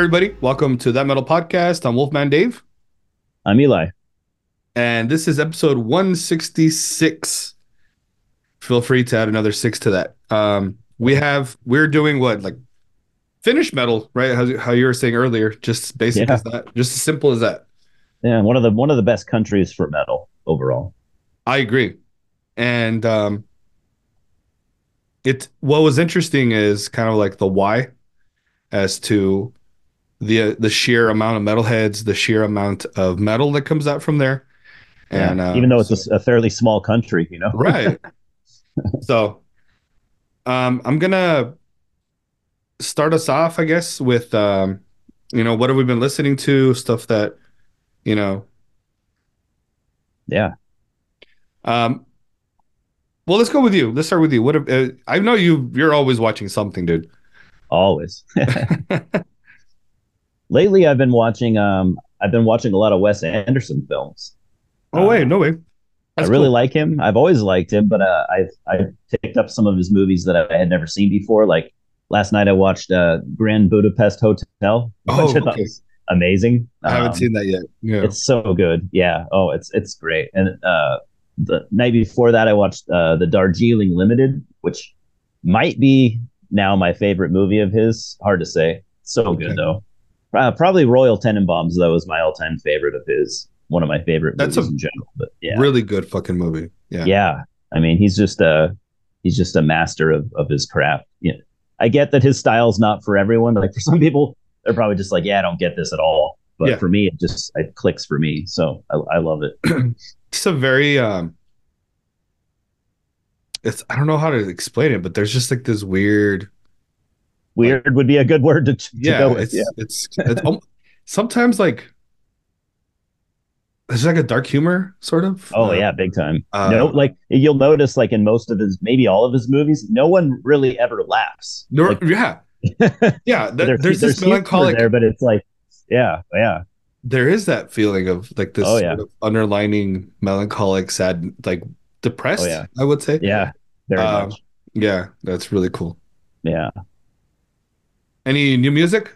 everybody, welcome to that metal podcast. I'm Wolfman Dave, I'm Eli. and this is episode 166. Feel free to add another six to that. Um, we have we're doing what like Finnish metal, right? How, how you were saying earlier, just basic Yeah. as that, just as simple as that. Yeah, one of the one of the best countries for metal overall. I agree. And um it what was interesting is kind of like the why as to the the sheer amount of metalheads, the sheer amount of metal that comes out from there. And yeah. uh, even though it's so- a, fairly small country, you know. right. so um I'm going to start us off I guess with um you know what have we been listening to, stuff that you know Yeah. Um, well, let's go with you. Let's start with you. What have- uh, I know you. You're always watching something, dude. Always. Lately, I've been watching. Um, I've been watching a lot of Wes Anderson films. Oh wait, no way. I really cool. like him. I've always liked him, but uh, I've I've picked up some of his movies that I had never seen before. Like last night, I watched uh, Grand Budapest Hotel, which Oh, I thought okay. was amazing. I haven't Um, seen that yet. Yeah. It's so good. Yeah. Oh, it's it's great. And uh, the night before that, I watched uh, the Darjeeling Limited, which might be now my favorite movie of his. Hard to say. So Okay. good though. Uh, probably Royal Tenenbaums though is my all-time favorite of his. One of my favorite That's movies a in general. But yeah, Really good fucking movie. Yeah. yeah. I mean, he's just a he's just a master of of his craft. Yeah. I get that his style's not for everyone. Like for some people, they're probably just like, yeah, I don't get this at all. But Yeah. for me, it just it clicks for me. So I, I love it. It's a very um. It's I don't know how to explain it, but there's just like this weird. Weird would be a good word to, to Yeah, go with. it's, Yeah. it's it's al- sometimes like. it's like a dark humor, sort of. Oh Uh, yeah, big time. uh, no, like you'll notice, like in most of his, maybe all of his movies, no one really ever laughs. Nor- Like, yeah. Yeah. there- there's, this melancholic. there, but it's like, yeah, yeah, there is that feeling of like this Oh, yeah. sort of underlining melancholic sad like depressed Oh, yeah. i would say yeah, very Um, much. yeah that's really cool Yeah. Any new music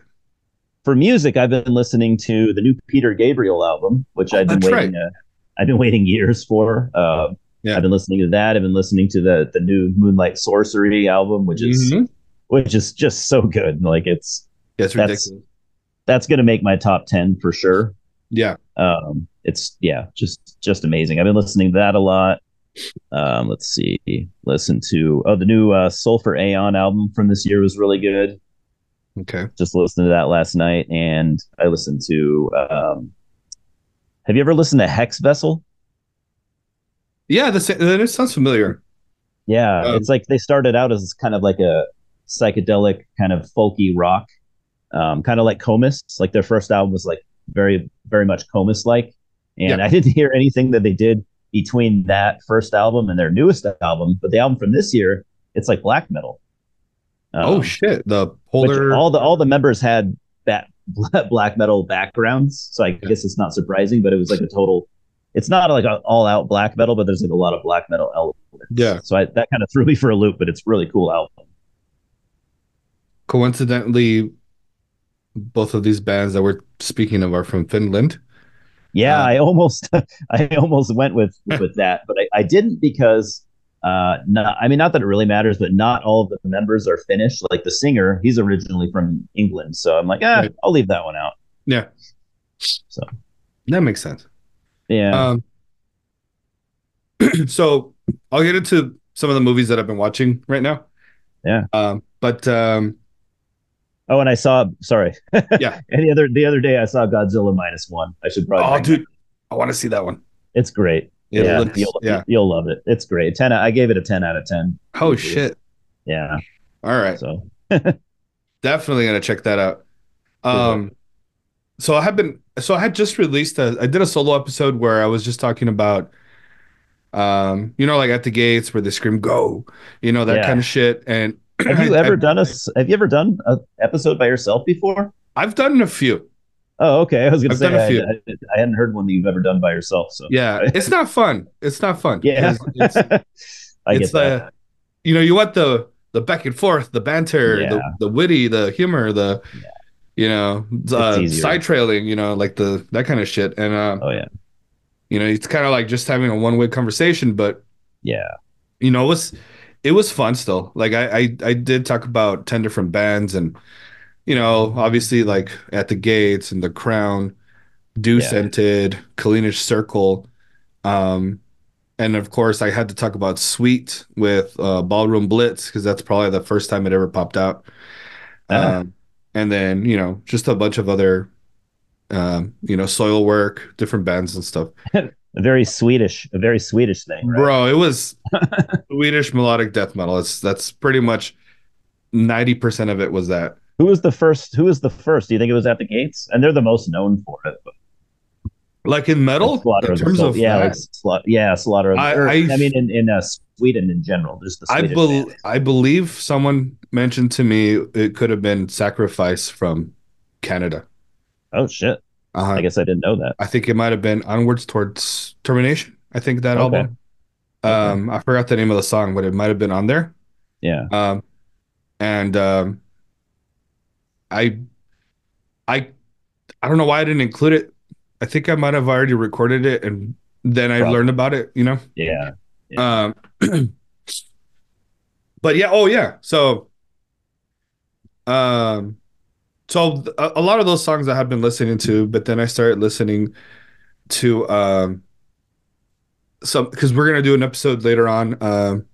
For music, I've been listening to the new Peter Gabriel album, which Oh, I've been waiting. Uh, I've been waiting years for. Uh, Yeah. I've been listening to that. I've been listening to the the new Moonlight Sorcery album, which is Mhm. which is just so good. Like it's yeah, it's that's- ridiculous that's gonna make my top ten for sure. yeah um it's yeah just just amazing i've been listening to that a lot um let's see listen to oh the new uh Sulphur Aeon album from this year was really good okay. Just listened to that last night and i listened to um have you ever listened to Hexvessel? Yeah this that sounds familiar. Yeah Um, it's like they started out as kind of like a psychedelic kind of folky rock um kind of like comus. Like their first album was like very very much comus like and Yeah. i didn't hear anything that they did between that first album and their newest album but the album from this year it's like black metal oh Um, shit. The polar all the all the members had that black metal backgrounds so i guess it's not surprising but it was like a total it's not like an all out black metal but there's like a lot of black metal elements. Yeah. so I, that kind of threw me for a loop but it's really cool album. Coincidentally both of these bands that we're speaking of are from finland. Yeah, Uh, I almost I almost went with with that, but I, I didn't because uh not I mean not that it really matters, but not all of the members are Finnish. Like the singer, he's originally from England. So I'm like, ah, Right. I'll leave that one out. yeah So that makes sense yeah. Um, so I'll get into some of the movies that I've been watching right now. Yeah. Um, but um, oh, and I saw sorry. Yeah. and the other the other day I saw Godzilla minus one. I should probably oh, dude, that. I want to see that one. It's great. It yeah, looks- you'll, yeah. you'll love it. It's great. Ten I gave it a ten out of ten. Oh shit! Yeah. All right, So definitely gonna check that out. Um, so I have been. So I had just released a. I did a solo episode where I was just talking about, um, you know, like at the gates where they scream "Go," you know that Yeah. kind of shit. And have you I- ever I- done a? have you ever done an episode by yourself before? I've done a few. Oh, okay. I was gonna I've say I. I, I hadn't heard one that you've ever done by yourself. So Yeah, it's not fun. It's not fun. yeah, 'Cause It's, I get it's that. uh, you know, you want the the back and forth, the banter, the, Yeah. the witty, the humor, the you know, uh, side trailing, you know, like the that kind of shit. And uh, oh yeah, you know, it's kind of like just having a one way conversation, but yeah, you know, it was it was fun still. Like I, I I did talk about ten different bands and you know, obviously like at the gates and the crown, dew scented, yeah. Kaleenish Circle. Um, and of course, I had to talk about Sweet with uh, Ballroom Blitz because that's probably the first time it ever popped out. Uh-huh. Um, and then you know, just a bunch of other, um, you know, Soilwork, different bands and stuff. a very Swedish, a very Swedish thing, right? bro. It was Swedish melodic death metal. It's that's pretty much ninety percent of it was that. Who was the first? Who was the first? Do you think it was at the Gates? And they're the most known for it. Like in metal, slaughter in terms of yeah, like sla- yeah, slaughter. Of, I, I, I, mean, in in uh, Sweden in general, just the Swedish I, be- I believe someone mentioned to me it could have been Sacrifice from Canada. Oh shit! Uh-huh. I guess I didn't know that. I think it might have been Onwards Towards Termination. I think that okay. album. Um, okay. I forgot the name of the song, but it might have been on there. Yeah. Um, and um, I, I, I don't know why I didn't include it I think I might have already recorded it and then I learned about it, you know? Yeah. yeah. Um, but yeah, oh yeah. So, um, so a, a, lot of those songs I had been listening to, but then I started listening to, um, some, cause we're going to do an episode later on, um,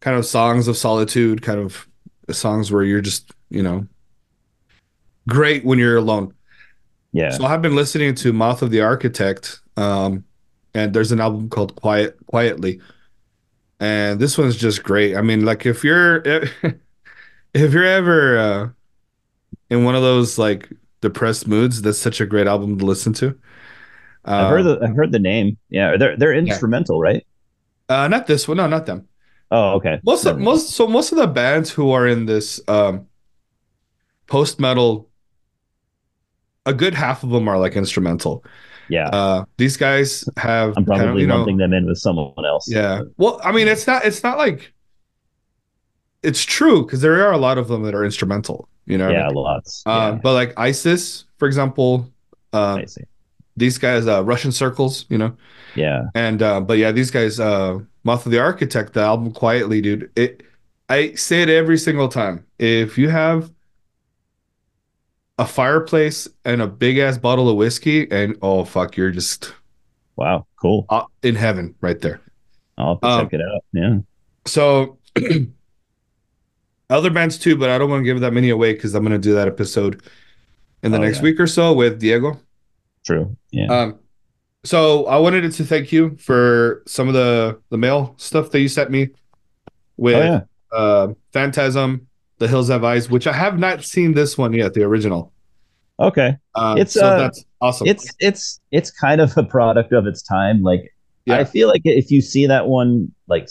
kind of songs of solitude, kind of songs where you're just, you know, great when you're alone. Yeah. So I've been listening to Mouth of the Architect, um, and there's an album called Quiet Quietly, and this one's just great. I mean, like if you're if you're ever uh, in one of those like depressed moods, that's such a great album to listen to. Uh, I've heard the I've heard the name. Yeah, they're they're instrumental, yeah. right? Uh, not this one. No, not them. Oh, okay. Most of, most so most of the bands who are in this um, post metal a good half of them are like instrumental. Yeah. Uh, these guys have. I'm probably kind of, you know, lumping them in with someone else. Yeah. Well, I mean, it's not. It's not like. It's true because there are a lot of them that are instrumental. You know. Yeah, I mean? lots. Uh, yeah. But like ISIS, for example. Uh, these guys, uh, Russian circles. You know. Yeah. And uh, but yeah, these guys, uh, Mouth of the Architect, the album quietly, dude. It. I say it every single time. If you have a fireplace and a big ass bottle of whiskey, and oh fuck, you're just wow, cool in heaven right there. I'll um, check it out. Yeah. So other bands too, but I don't want to give that many away because I'm going to do that episode in the oh, next yeah. week or so with Diego. True. Yeah. Um. So I wanted to thank you for some of the the mail stuff that you sent me with oh, yeah. uh, Phantasm, the Hills Have Eyes, which I have not seen this one yet, the original. Okay, uh, it's so uh, that's awesome. It's it's it's kind of a product of its time. Like yeah. I feel like if you see that one, like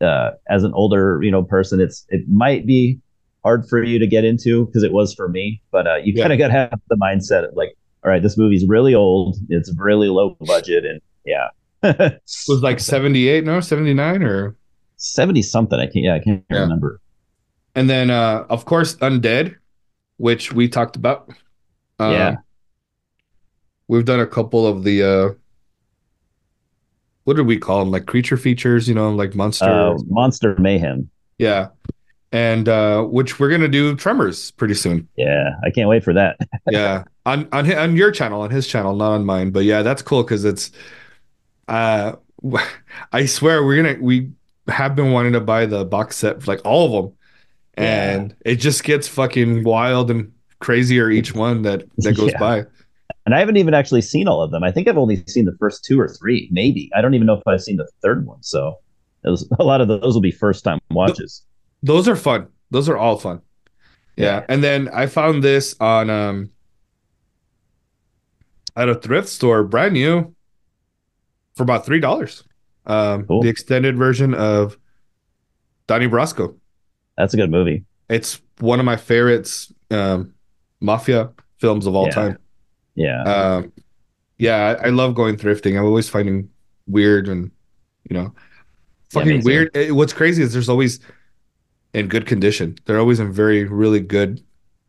uh, as an older you know person, it's it might be hard for you to get into because it was for me. But uh, you yeah. kind of got to have the mindset of like, all right, this movie's really old. It's really low budget, and yeah, it was like seventy eight, no, seventy nine or seventy something. I can't. Yeah, I can't yeah. remember. And then, uh, of course, Undead, which we talked about. Uh, yeah. We've done a couple of the, uh, what did we call them? Like creature features, you know, like monster. Uh, monster mayhem. Yeah. And uh, which we're gonna do Tremors pretty soon. Yeah, I can't wait for that. yeah, on on on your channel, on his channel, not on mine. But yeah, that's cool because it's. Uh, I swear we're gonna we have been wanting to buy the box set, like all of them and yeah. it just gets fucking wild and crazier each one that that goes yeah. by. And I haven't even actually seen all of them. I think I've only seen the first two or three, maybe. I don't even know if I've seen the third one. So was, a lot of those will be first time watches. Those are fun. Those are all fun. Yeah. yeah. And then I found this on um at a thrift store, brand new, for about three dollars. Um, cool. the extended version of Donnie Brasco. That's a good movie. It's one of my favorites um, mafia films of all yeah. time. Yeah. Um, yeah, I, I, love going thrifting. I'm always finding weird and you know, fucking yeah, weird. It, what's crazy is there's always in good condition. They're always in very really good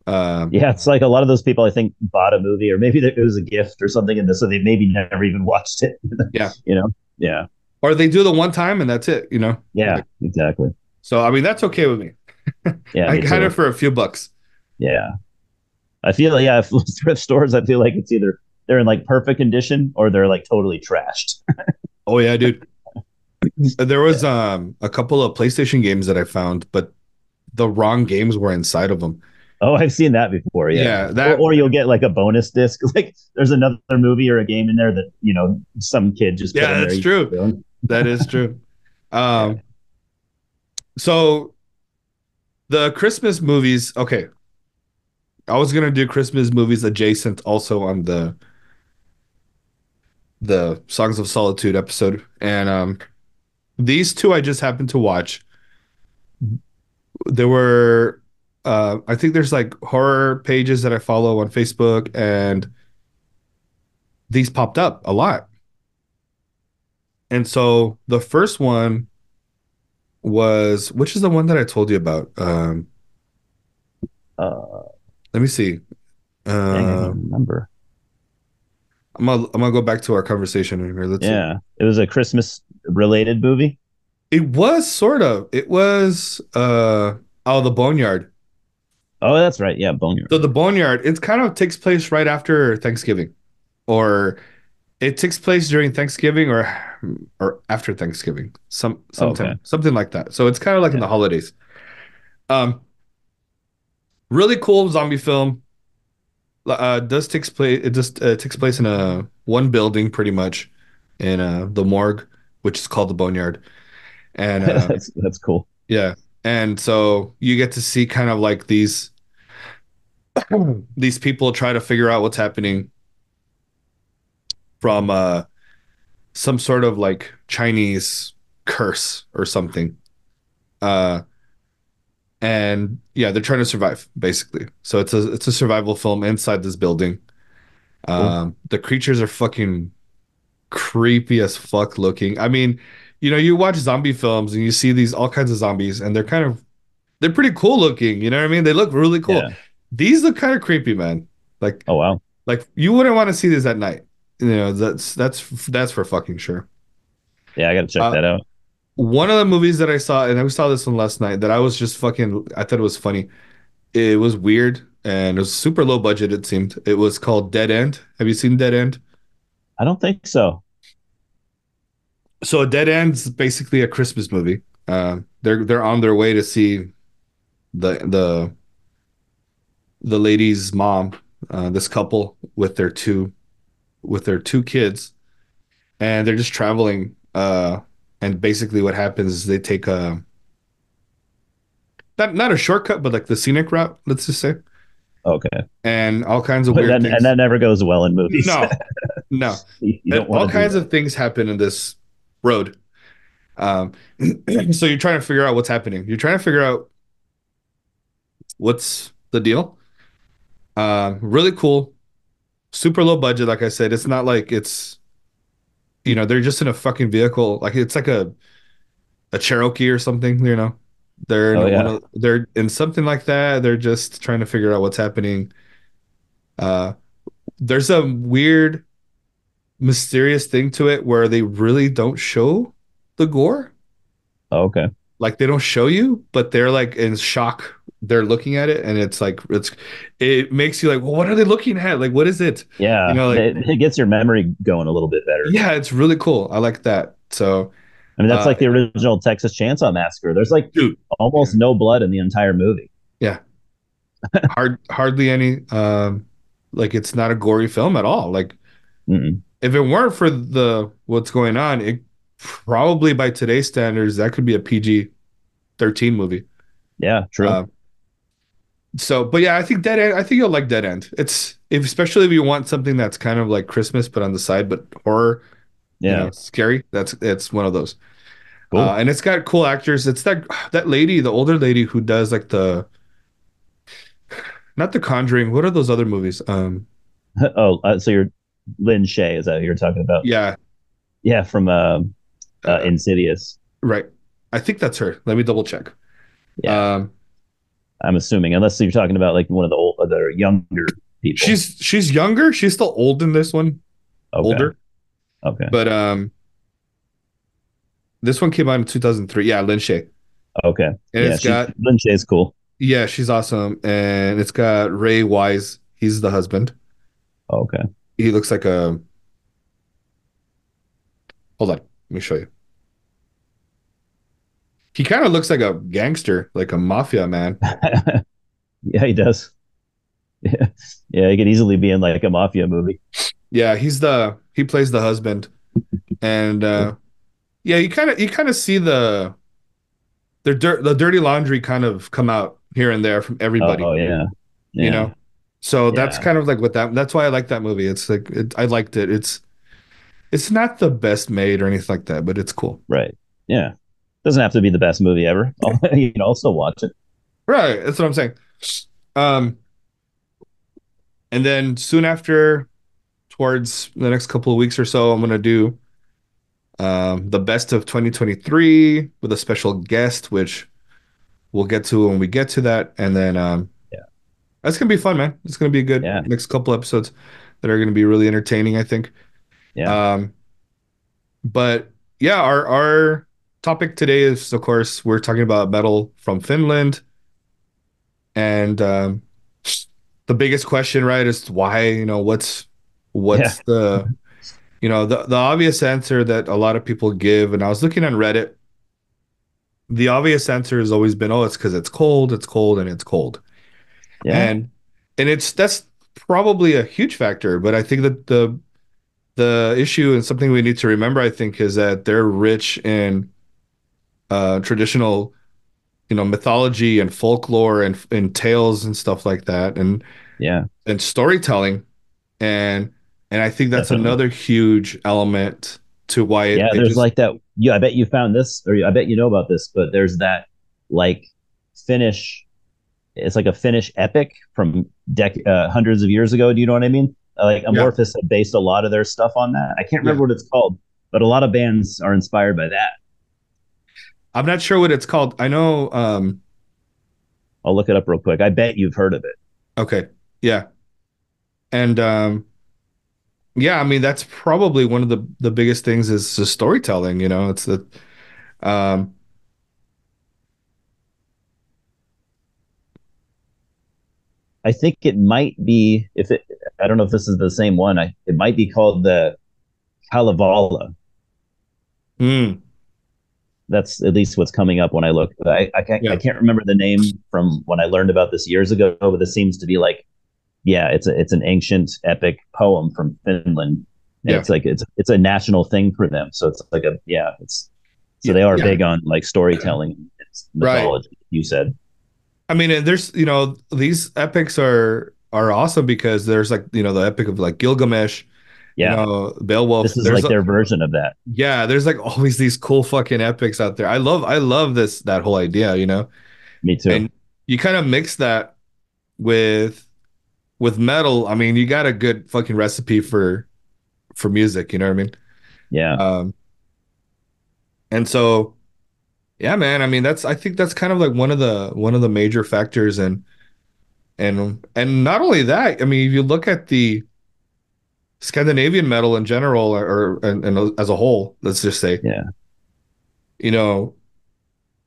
Um, Yeah, it's like a lot of those people I think bought a movie or maybe it was a gift or something, and so they maybe never even watched it. Yeah. you know. Yeah. or they do the one time and that's it. You know. Yeah. Exactly. So I mean that's okay with me. Yeah. I me got too. it for a few bucks. Yeah. I feel like yeah, if thrift stores, I feel like it's either they're in like perfect condition or they're like totally trashed. Oh yeah, dude. there was um a couple of PlayStation games that I found, but the wrong games were inside of them. Oh, I've seen that before. Yeah. Yeah, that- or, or you'll get like a bonus disc. Like there's another movie or a game in there that you know some kid just Yeah, that's true. That is true. Um, so the Christmas movies. Okay, I was gonna do Christmas movies adjacent also on the the Songs of Solitude episode, and um, these two I just happened to watch. There were, uh, I think there's like horror pages that I follow on Facebook, and these popped up a lot. And so the first one was which is the one that I told you about? Um, Uh, let me see. don't remember. I'm gonna I'm gonna go back to our conversation here. Let's see. Yeah, it was a Christmas related movie. It was sort of. It was uh oh the Boneyard. Oh, that's right. Yeah, Boneyard. So the Boneyard, it kind of takes place right after Thanksgiving, or it takes place during Thanksgiving or or after Thanksgiving, some sometime Okay. something like that. So it's kind of like in the holidays. Um, really cool zombie film. Uh, does takes place. It just uh, takes place in a one building, pretty much, in uh the morgue, which is called the Boneyard, and uh, that's that's cool. yeah. And so you get to see kind of like these these people try to figure out what's happening from uh some sort of like Chinese curse or something. Uh and yeah, they're trying to survive basically. So it's a it's a survival film inside this building. Um the creatures are fucking creepy as fuck looking. I mean, you know, you watch zombie films and you see these all kinds of zombies and they're kind of they're pretty cool looking, you know what I mean? They look really cool. Yeah. These look kind of creepy, man. Like Oh wow. like you wouldn't want to see this at night. You know, that's that's that's for fucking sure. Yeah, I gotta check Uh, that out. One of the movies that I saw, and I saw this one last night, that I was just fucking I thought it was funny. It was weird and it was super low budget, it seemed. It was called Dead End. Have you seen Dead End? I don't think so. So Dead End's basically a Christmas movie. Uh, they're they're on their way to see the the the lady's mom, uh, this couple with their two with their two kids, and they're just traveling. Uh, and basically, what happens is they take a not not a shortcut, but like the scenic route. Let's just say, Okay, and all kinds of but weird things. and that never goes well in movies. no, no. you you don't all kinds of things happen in this road. Um, so you're trying to figure out what's happening. You're trying to figure out what's the deal. Um, really cool, super low budget. Like I said, it's not like it's, you know, they're just in a fucking vehicle. Like it's like a, a Cherokee or something. You know, they're in Oh, yeah. of- they're in something like that. They're just trying to figure out what's happening. Uh, there's a weird mysterious thing to it where they really don't show the gore. Oh, okay. Like they don't show you, but they're like in shock. They're looking at it and it's like it's it makes you like, well, what are they looking at? Like what is it? Yeah, You know, like- it, it gets your memory going a little bit better. Yeah, it's really cool. I like that. So I mean, that's Uh, like the original Texas Chainsaw Massacre. There's like dude, almost no blood in the entire movie. Yeah hard hardly any um like it's not a gory film at all. Like Mm-mm. if it weren't for the what's going on, it probably by today's standards that could be a PG 13 movie. Yeah, true. Uh, so, but yeah, I think Dead End. I think you'll like Dead End. It's if, especially if you want something that's kind of like Christmas but on the side, but horror, yeah, you know, scary. That's it's one of those. Cool. Uh, and it's got cool actors. It's that that lady, the older lady who does like the, not the Conjuring. What are those other movies? Um, oh, uh, so you're Lin Shaye? Is that you're talking about? yeah, Yeah, from uh, uh, uh, Insidious. right. I think that's her. Let me double check. Yeah. Um, I'm assuming, unless you're talking about like one of the old, the younger people. She's she's younger. She's still old in this one. okay. Older, Okay. but um, this one came out in 2003. Yeah, Lin Shaye. Okay. And yeah, it's got Lin Shaye's cool. yeah, she's awesome, and it's got Ray Wise. He's the husband. Okay. He looks like a. Hold on, let me show you. He kind of looks like a gangster, like a mafia man. yeah, he does. Yeah. Yeah, he could easily be in like a mafia movie. Yeah, he's the he plays the husband, and uh, yeah, you kind of you kind of see the the dirt the dirty laundry kind of come out here and there from everybody. Oh, yeah. you know. So that's kind of like what that. That's why I like that movie. It's like it, I liked it. It's it's not the best made or anything like that, but it's cool. Right. Yeah. Doesn't have to be the best movie ever. you can also watch it. Right. That's what I'm saying. Um, and then soon after, towards the next couple of weeks or so, I'm gonna do um the best of 2023 with a special guest, which we'll get to when we get to that. And then um, Yeah. that's gonna be fun, man. It's gonna be a good Yeah. next couple episodes that are gonna be really entertaining. I think. Yeah. Um, but yeah, our our topic today is, of course, we're talking about metal from Finland, and um, the biggest question, right, is why? You know, what's what's the you know the the obvious answer that a lot of people give, and I was looking on Reddit. The obvious answer has always been, oh, it's because it's cold, it's cold, and it's cold yeah. and and it's that's probably a huge factor but i think that the the issue and something we need to remember i think is that they're rich in uh traditional you know mythology and folklore and and tales and stuff like that and yeah. and storytelling and and i think that's Definitely. another huge element to why it, yeah, it there's just- like that. Yeah, I bet you found this, or I bet you know about this, but there's that like Finnish. It's like a Finnish epic from dec- uh, hundreds of years ago. Do you know what I mean? Uh, like Amorphis had based a lot of their stuff on that. I can't remember what it's called, but a lot of bands are inspired by that. I'm not sure what it's called i know um I'll look it up real quick. I bet you've heard of it. Okay. Yeah. And um yeah, I mean that's probably one of the the biggest things is the storytelling, you know. It's the um I think it might be if it. I don't know if this is the same one. I it might be called the Kalevala. mm, That's at least what's coming up when I look. I I can't Yeah. I can't remember the name from when I learned about this years ago, but this seems to be like, yeah, it's a it's an ancient epic poem from Finland. And Yeah. It's like it's it's a national thing for them. So it's like a yeah. It's so they are Yeah. big on like storytelling. It's Right. mythology. You said I mean there's you know these epics are are awesome because there's like you know the epic of like Gilgamesh, yeah. you know, Beowulf. this is like a- their version of that. yeah, there's like always these cool fucking epics out there. I love I love this that whole idea, you know. Me too. and you kind of mix that with with metal i mean you got a good fucking recipe for for music you know what i mean yeah. um and so yeah man i mean that's i think that's kind of like one of the one of the major factors and and and not only that i mean if you look at the scandinavian metal in general or, or and, and as a whole let's just say Yeah. you know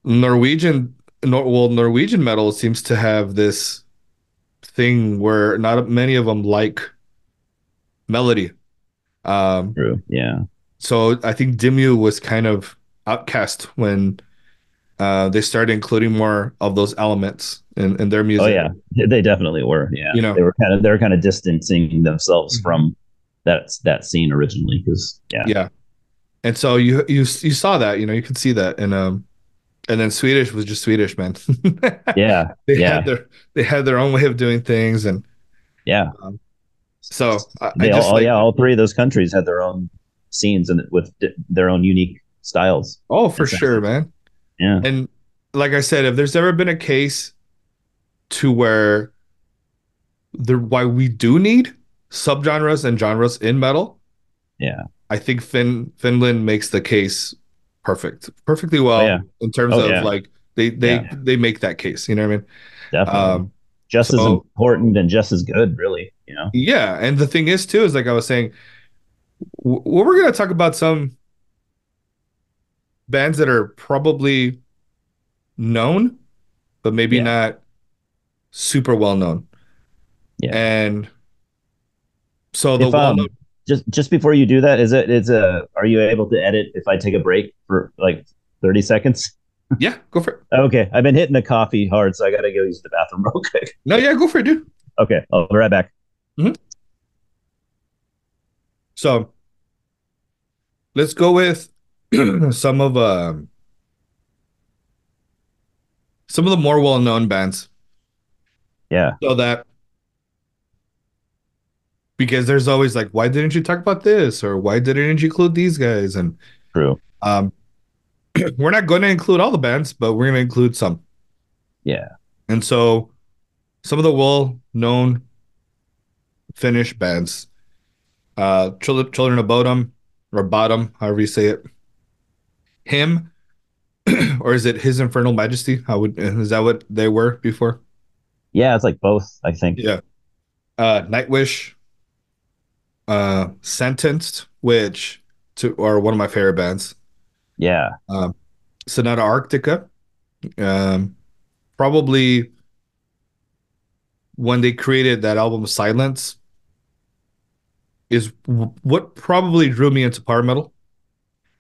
norwegian nor, well norwegian metal seems to have this thing where not many of them like melody um True. Yeah. so I think Dimmu was kind of outcast when uh, they started including more of those elements in, in their music. Oh yeah, they definitely were. Yeah, You know. they were kind of they were kind of distancing themselves Mhm. from that that scene originally because yeah, yeah. And so you you you saw that, you know, you could see that, and um, and then Swedish was just Swedish, man. yeah, they yeah. had their they had their own way of doing things, and yeah. so I, I They all, like, yeah, all three of those countries had their own scenes and with di- their own unique styles. oh for sure, man. Yeah, And like I said, if there's ever been a case to where the why we do need subgenres and genres in metal, yeah, I think Fin Finland makes the case perfect, perfectly well Oh, yeah. in terms Oh, of yeah. like They they Yeah. they make that case. You know what I mean? Definitely. Um, just as important and just as good, really. You know. yeah, and the thing is too is like I was saying, w- we're gonna talk about some bands that are probably known, but maybe not super well known. Yeah. And so the If, um, just just before you do that, is it is a are you able to edit if I take a break for like thirty seconds? yeah, go for it. Okay, I've been hitting the coffee hard, so I gotta go use the bathroom real quick. No, yeah, go for it, dude. Okay, I'll be right back. So let's go with some of um some of the more well-known bands. Yeah, So that because there's always like, why didn't you talk about this? Or why didn't you include these guys? And true. um we're not going to include all the bands, but we're going to include some. Yeah, And so some of the well-known Finnish bands, uh Children, Children of Bodom or Bottom, however you say it. Him or is it His Infernal Majesty? How would is that what they were before? yeah, it's like both. I think. Yeah. Uh Nightwish, uh Sentenced, which to are one of my favorite bands. Yeah, Um Sonata Arctica. Um probably when they created that album Silence is w- what probably drew me into power metal.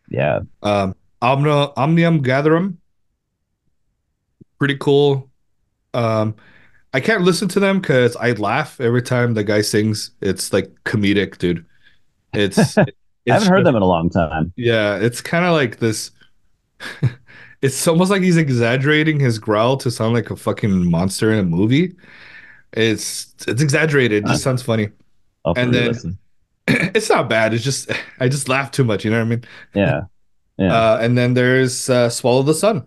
yeah, Um Omnium Gatherum. Pretty cool. Um I can't listen to them because I laugh every time the guy sings. It's like comedic, dude. It's, it's I haven't heard them in a long time. Yeah, it's kind of like this. it's almost like he's exaggerating his growl to sound like a fucking monster in a movie. It's it's exaggerated. It just sounds funny. I'll And then- listen. it's not bad. It's just I just laugh too much. You know what I mean? Yeah, Yeah. Uh, and then there's uh, Swallow the Sun.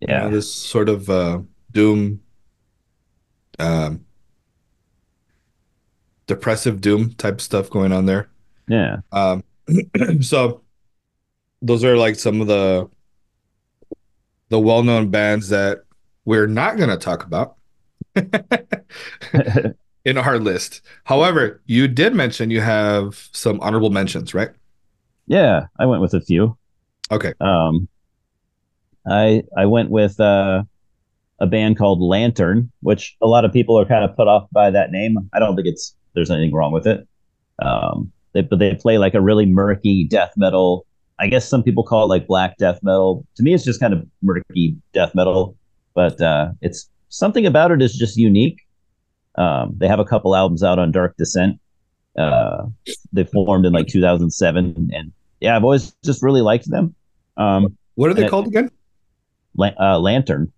You know, yeah, this sort of uh, doom, um, depressive doom type stuff going on there. yeah. Um, so those are like some of the the well-known bands that we're not going to talk about in our list. However, you did mention you have some honorable mentions, right? yeah, I went with a few. Okay. Um, I I went with uh, a band called Lantern, which a lot of people are kind of put off by that name. I don't think it's there's anything wrong with it. Um, they but they play like a really murky death metal. I guess some people call it like black death metal. To me, it's just kind of murky death metal, but uh, it's something about it is just unique. Um, they have a couple albums out on Dark Descent. Uh, they formed in like 2007, and yeah, I've always just really liked them. Um, What are they called again? la- uh, lantern.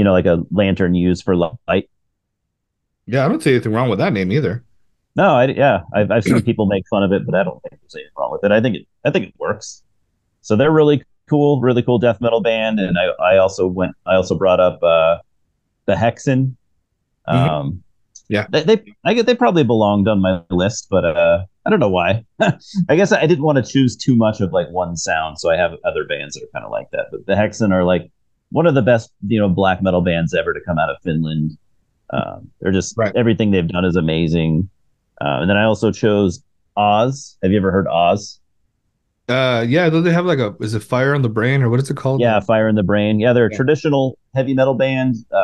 You know, like a lantern used for light. Yeah, I don't see anything wrong with that name either. No, I, yeah, I've, I've seen people make fun of it, but I don't think there's anything wrong with it. I think it, I think it works. So they're really cool, really cool death metal band, and I, I also went, I also brought up uh, Behexen. Mhm. Um, Yeah. they, they, I get they probably belonged on my list, but uh, I don't know why. I guess I didn't want to choose too much of like one sound, so I have other bands that are kind of like that. But Behexen are like one of the best, you know, black metal bands ever to come out of Finland. Um, they're just Right. everything they've done is amazing. Uh, and then I also chose Oz. Have you ever heard Oz? Uh, yeah, don't they have like a is it Fire on the Brain or what is it called? Yeah, Fire in the Brain. Yeah, they're a Yeah. traditional heavy metal band. Uh,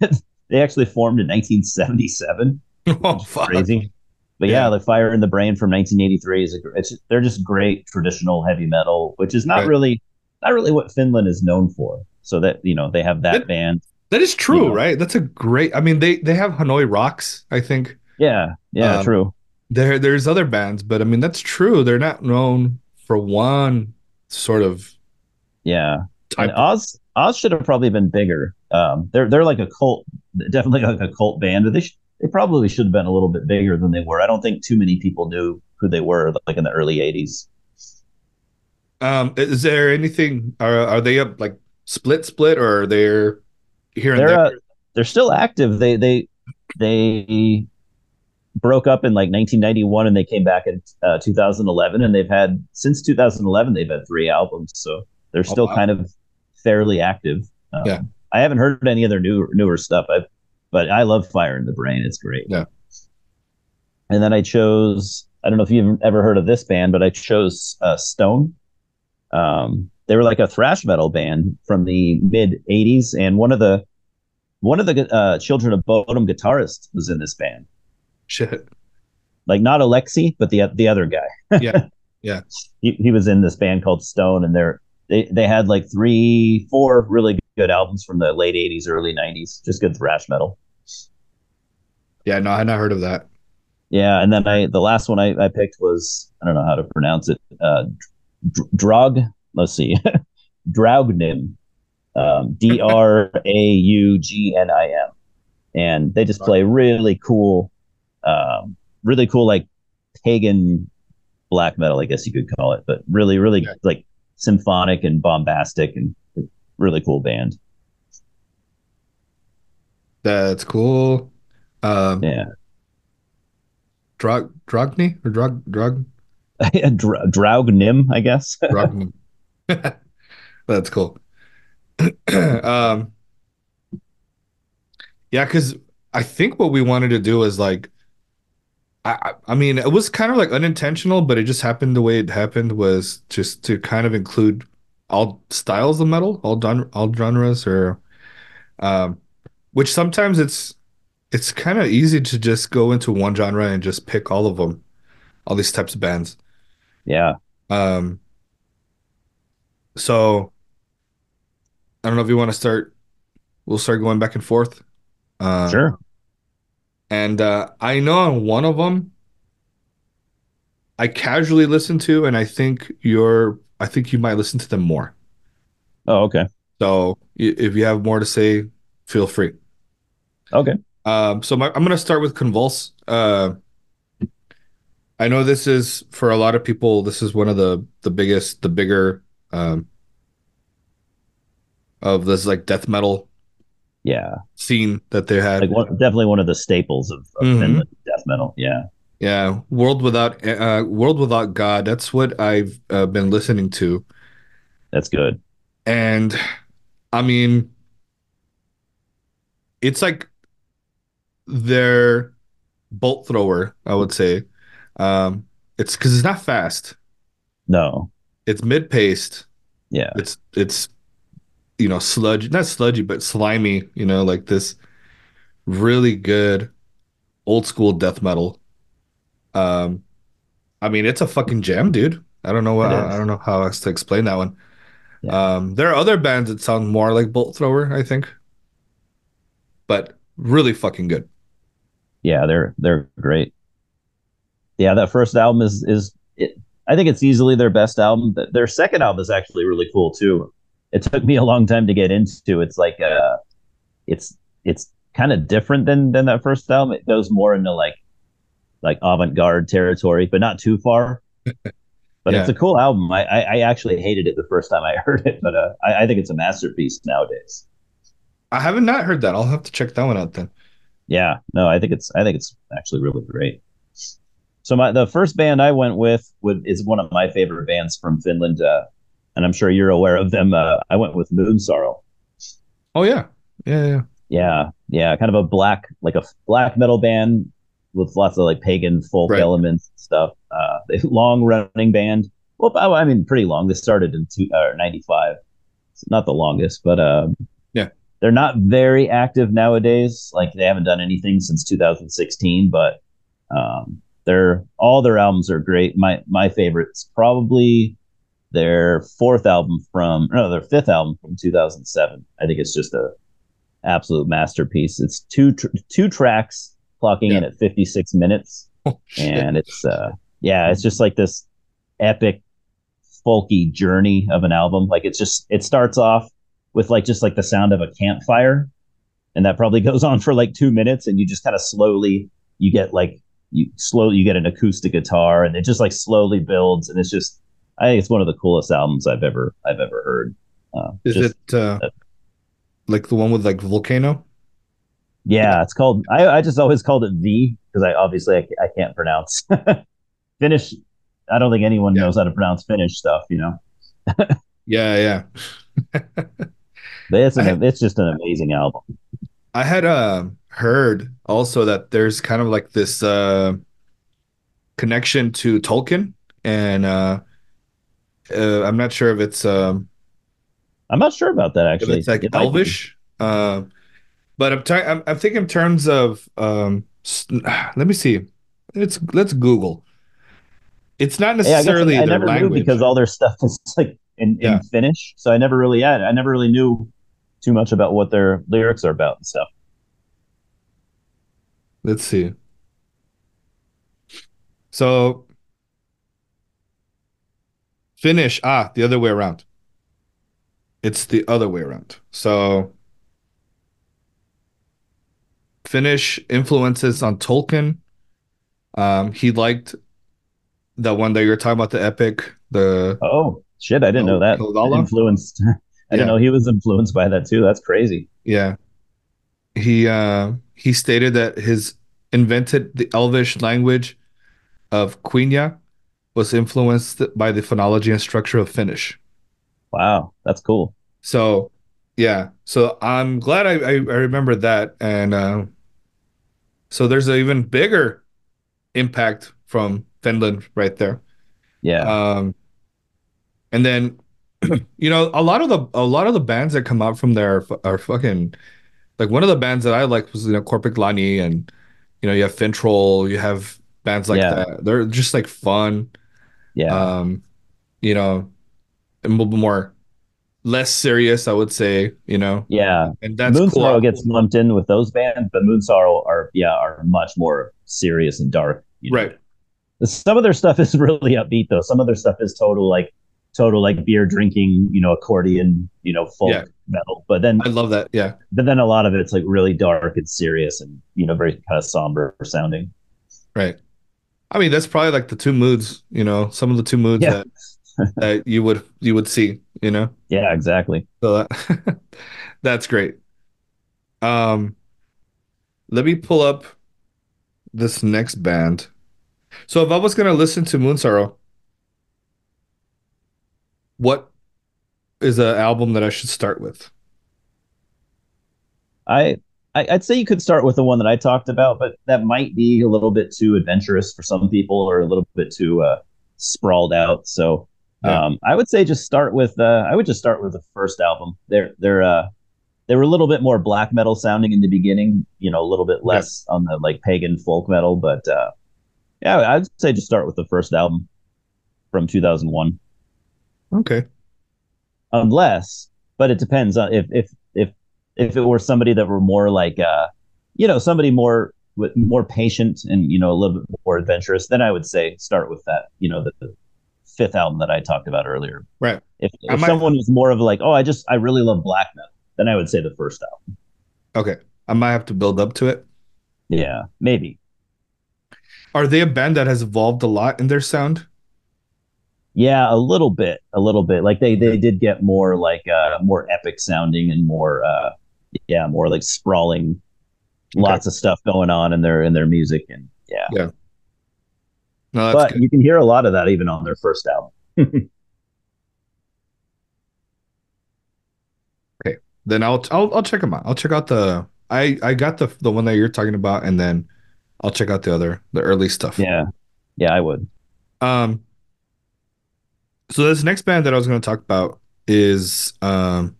Right. they actually formed in 1977. oh, fuck. Crazy. But yeah, Yeah. the Fire in the Brain from 1983 is a, it's they're just great traditional heavy metal, which is not Right. really not really what Finland is known for. So that you know they have that That- band. That is true, You know. right? That's a great. I mean, they they have Hanoi Rocks. I think Yeah, yeah, Um, true. there there's other bands, but I mean that's true. They're not known for one sort of Yeah, type. and Oz Oz should have probably been bigger. Um, they're they're like a cult, definitely like a cult band. They sh- they probably should have been a little bit bigger than they were. I don't think too many people knew who they were like in the early '80s. Um, is there anything? Are are they up like split split or they're they here and They're there? uh, they're still active. They they they broke up in like 1991 and they came back in uh, 2011 and they've had since 2011 they've had three albums. So they're still wow. kind of fairly active. Um, Yeah. I haven't heard any other new newer stuff. i but I love Fire in the Brain. It's great. Yeah. And then I chose. I don't know if you've ever heard of this band, but I chose uh, Stone. Um, they were like a thrash metal band from the mid '80s, and one of the one of the uh, Children of Bodom guitarists was in this band. Shit. Like not Alexi, but the the other guy. Yeah. Yeah. he, he was in this band called Stone, and they're they they had like three, four really good albums from the late '80s, early '90s, just good thrash metal. Yeah, no, I had not heard of that. Yeah, and then I the last one I, I picked was I don't know how to pronounce it. Uh, Dr- Drog. Let's see, Draugnim, um, D R A U G N I M, and they just play really cool, um, really cool like pagan black metal, I guess you could call it, but really, really Yeah. like symphonic and bombastic and really cool band. That's cool. Um, Yeah, Drog Drogny or Drog Drog Dra- Draugnim, I guess. Drogny. That's cool. um, yeah, because I think what we wanted to do is like, I I mean, it was kind of like unintentional, but it just happened the way it happened was just to kind of include all styles of metal, all gen all genres, or um, which sometimes it's it's kind of easy to just go into one genre and just pick all of them, all these types of bands. yeah, Um, so I don't know if you want to start. We'll start going back and forth. Uh, sure. And uh, I know on one of them, I casually listen to, and I think you're. I think you might listen to them more. Oh, okay, So if you have more to say, feel free. okay. Um, so my, I'm gonna start with Convulse. Uh, I know this is for a lot of people. This is one of the the biggest, the bigger um, of this like death metal Yeah, scene that they had. like one, definitely one of the staples of, of Mhm. Finland death metal. Yeah, yeah, World Without uh, World Without God. That's what I've uh, been listening to, that's good. and I mean, it's like their bolt thrower. I would say. Um, it's because it's not fast. No, it's mid paced. yeah, It's it's you know sludgy, not sludgy, but slimy. You know, like this really good old school death metal. Um, I mean, it's a fucking jam, dude. I don't know what I. I don't know how else to explain that one. Yeah. Um, there are other bands that sound more like Bolt Thrower, I think, but really fucking good. yeah. They're they're great. Yeah, that first album is is I think it's easily their best album. Th- Their second album is actually really cool too. It took me a long time to get into. It's like uh, it's it's kind of different than than that first album. It goes more into like like avant garde territory, but not too far. But it's a cool album. I, I I actually hated it the first time I heard it, but uh, I, I think it's a masterpiece nowadays. I haven't not heard that. I'll have to check that one out then. Yeah, no, I think it's I think it's actually really great. So my the first band I went with would, is one of my favorite bands from Finland, uh, and I'm sure you're aware of them. Uh, I went with Moonsorrow. Oh yeah, yeah, yeah. Yeah, yeah, kind of a black like a black metal band with lots of like pagan folk Right. elements and stuff. Uh, long running band. Well, I mean, pretty long. They started in two, uh, 95. It's not the longest, but um, Yeah. they're not very active nowadays. Like they haven't done anything since 2016, but um, they're all their albums are great. My my favorite's probably their fourth album from no, their fifth album from 2007. I think it's just a absolute masterpiece. It's two tr- two tracks clocking in at 56 minutes Oh, and it's uh yeah it's just like this epic folky journey of an album like it's just it starts off with like just like the sound of a campfire and that probably goes on for like two minutes and you just kind of slowly you get like you slowly you get an acoustic guitar and it just like slowly builds and it's just i think it's one of the coolest albums i've ever i've ever heard uh, Is just- it uh, like the one with like volcano? Yeah, it's called. I, I just always called it V because I obviously I, I can't pronounce Finnish. I don't think anyone Yeah. knows how to pronounce Finnish stuff. You know. Yeah, yeah. It's an it's just an amazing album. I had uh, heard also that there's kind of like this uh, connection to Tolkien, and uh, uh, I'm not sure if it's um, I'm not sure about that actually. it's like It. Elvish, uh, but I'm, t- I'm I'm thinking in terms of um, let me see. It's let's Google. It's not Yeah, I necessarily I, I their never knew because all their stuff is like in, Yeah, in Finnish. So I never really had I never really knew too much about what their lyrics are about and stuff. let's see. So Finnish, ah, the other way around. It's the other way around. So Finnish influences on Tolkien. Um, he liked the one that you're talking about, the epic, the Oh shit, I didn't know that. Kalevala. Influenced I didn't know he was influenced by that too. That's crazy. yeah. He uh, he stated that his invented the Elvish language of Quenya was influenced by the phonology and structure of Finnish. Wow, that's cool. So, yeah. So I'm glad I I, I remember that, and uh, so there's an even bigger impact from Finland right there. Yeah. Um, and then you know a lot of the a lot of the bands that come out from there are, are fucking like one of the bands that I like was you know Korpiklaani and you know you have Finntroll, you have bands like Yeah. that. They're just like fun. Yeah. Um, you know, a little bit more less serious, I would say. You know, Yeah. and that's Moon cool. Gets lumped in with those bands, but Moonsorrow are yeah, are much more serious and dark, you know. Right. Some of their stuff is really upbeat though. Some of their stuff is total like total like beer drinking, you know, accordion, you know, folk Yeah. metal. But then I love that. Yeah. but then a lot of it's like really dark and serious and you know very kind of somber sounding. Right. I mean, that's probably like the two moods, you know, some of the two moods Yeah. that that you would you would see, you know. Yeah, exactly. So that, that's great. Um, let me pull up this next band. So if I was gonna listen to Moonsorrow, what is an album that I should start with? I, I'd say you could start with the one that I talked about, but that might be a little bit too adventurous for some people, or a little bit too uh, sprawled out. So Yeah. um, I would say just start with uh, I would just start with the first album. They're they're uh, they were a little bit more black metal sounding in the beginning, you know, a little bit less on the like pagan folk metal, but uh, yeah, I'd say just start with the first album from 2001 Okay. unless but it depends on if if if if it were somebody that were more like uh you know somebody more with more patient and you know a little bit more adventurous then i would say start with that you know the, the fifth album that i talked about earlier Right. if, if might- someone was more of like oh i just i really love black metal then i would say the first album Okay. I might have to build up to it. yeah maybe Are they a band that has evolved a lot in their sound? Yeah a little bit a little bit like they they did get more like uh more epic sounding and more uh yeah more like sprawling lots of stuff going on in their in their music and yeah No, that's but good. you can hear a lot of that even on their first album okay. Then I'll I'll I'll check them out. I'll check out the I I got the the one that you're talking about, and then I'll check out the other the early stuff. yeah yeah i would Um. So this next band that I was going to talk about is um.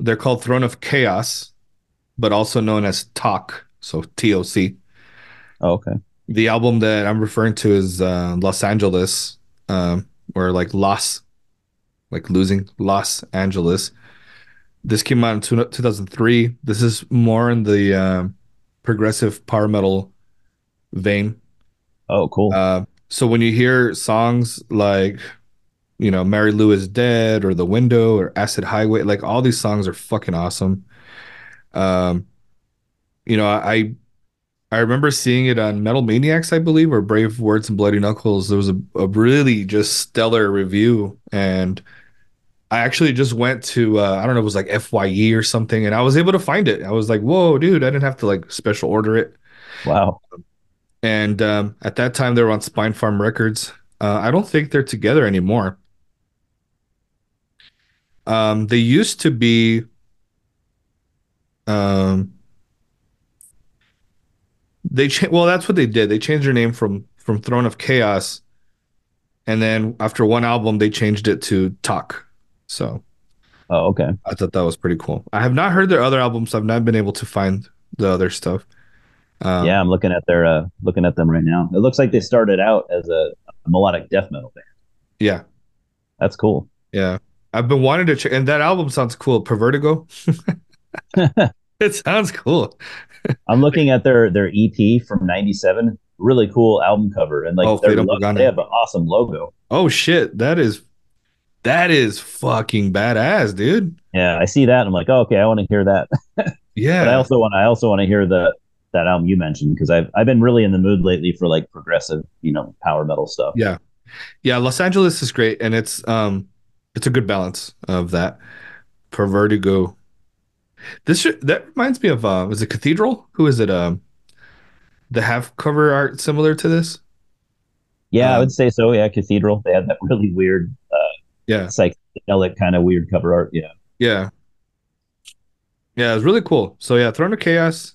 They're called Throne of Chaos, but also known as TOC. So T O C. oh, okay The album that I'm referring to is uh, Loss Angeles, um, or like Loss, like losing Loss Angeles. This came out in two, 2003. This is more in the um progressive power metal vein. oh cool Uh, so when you hear songs like, you know, Mary Lou is Dead or The Window or Acid Highway, like all these songs are fucking awesome. Um, you know, I I remember seeing it on Metal Maniacs, I believe, or Brave Words and Bloody Knuckles. There was a, a really just stellar review, and I actually just went to uh, I don't know, it was like FYE or something, and I was able to find it. I was like, whoa, dude, I didn't have to like special order it. wow And um, at that time, they were on Spinefarm Records. Uh, I don't think they're together anymore. Um, they used to be um they cha- well that's what they did. They changed their name from from Throne of Chaos and then after one album they changed it to TOC. So Oh, okay. I thought that was pretty cool. I have not heard their other albums. I've not been able to find the other stuff. Um, yeah, I'm looking at their uh looking at them right now. It looks like they started out as a, a melodic death metal band. yeah, That's cool. yeah. I've been wanting to check, and that album sounds cool. Pervertigo. it sounds cool. I'm looking at their their EP from '97. Really cool album cover, and like Oh, their Fate lo- they have an awesome logo. Oh shit, that is that is fucking badass, dude. Yeah, I see that. And I'm like, oh, okay, I want to hear that. Yeah, But I also want I also want to hear the that album you mentioned because I've I've been really in the mood lately for like progressive, you know, power metal stuff. yeah, yeah. Loss Angeles is great, and it's um, it's a good balance of that. Pervertigo. This should, that reminds me of uh, is it Cathedral? Who is it? Um, the half cover art similar to this. Yeah, I Um, would say so. Yeah, Cathedral. They had that really weird uh, Yeah, psychedelic kind of weird cover art. Yeah. yeah, yeah. It's really cool. So yeah, Throne of Chaos.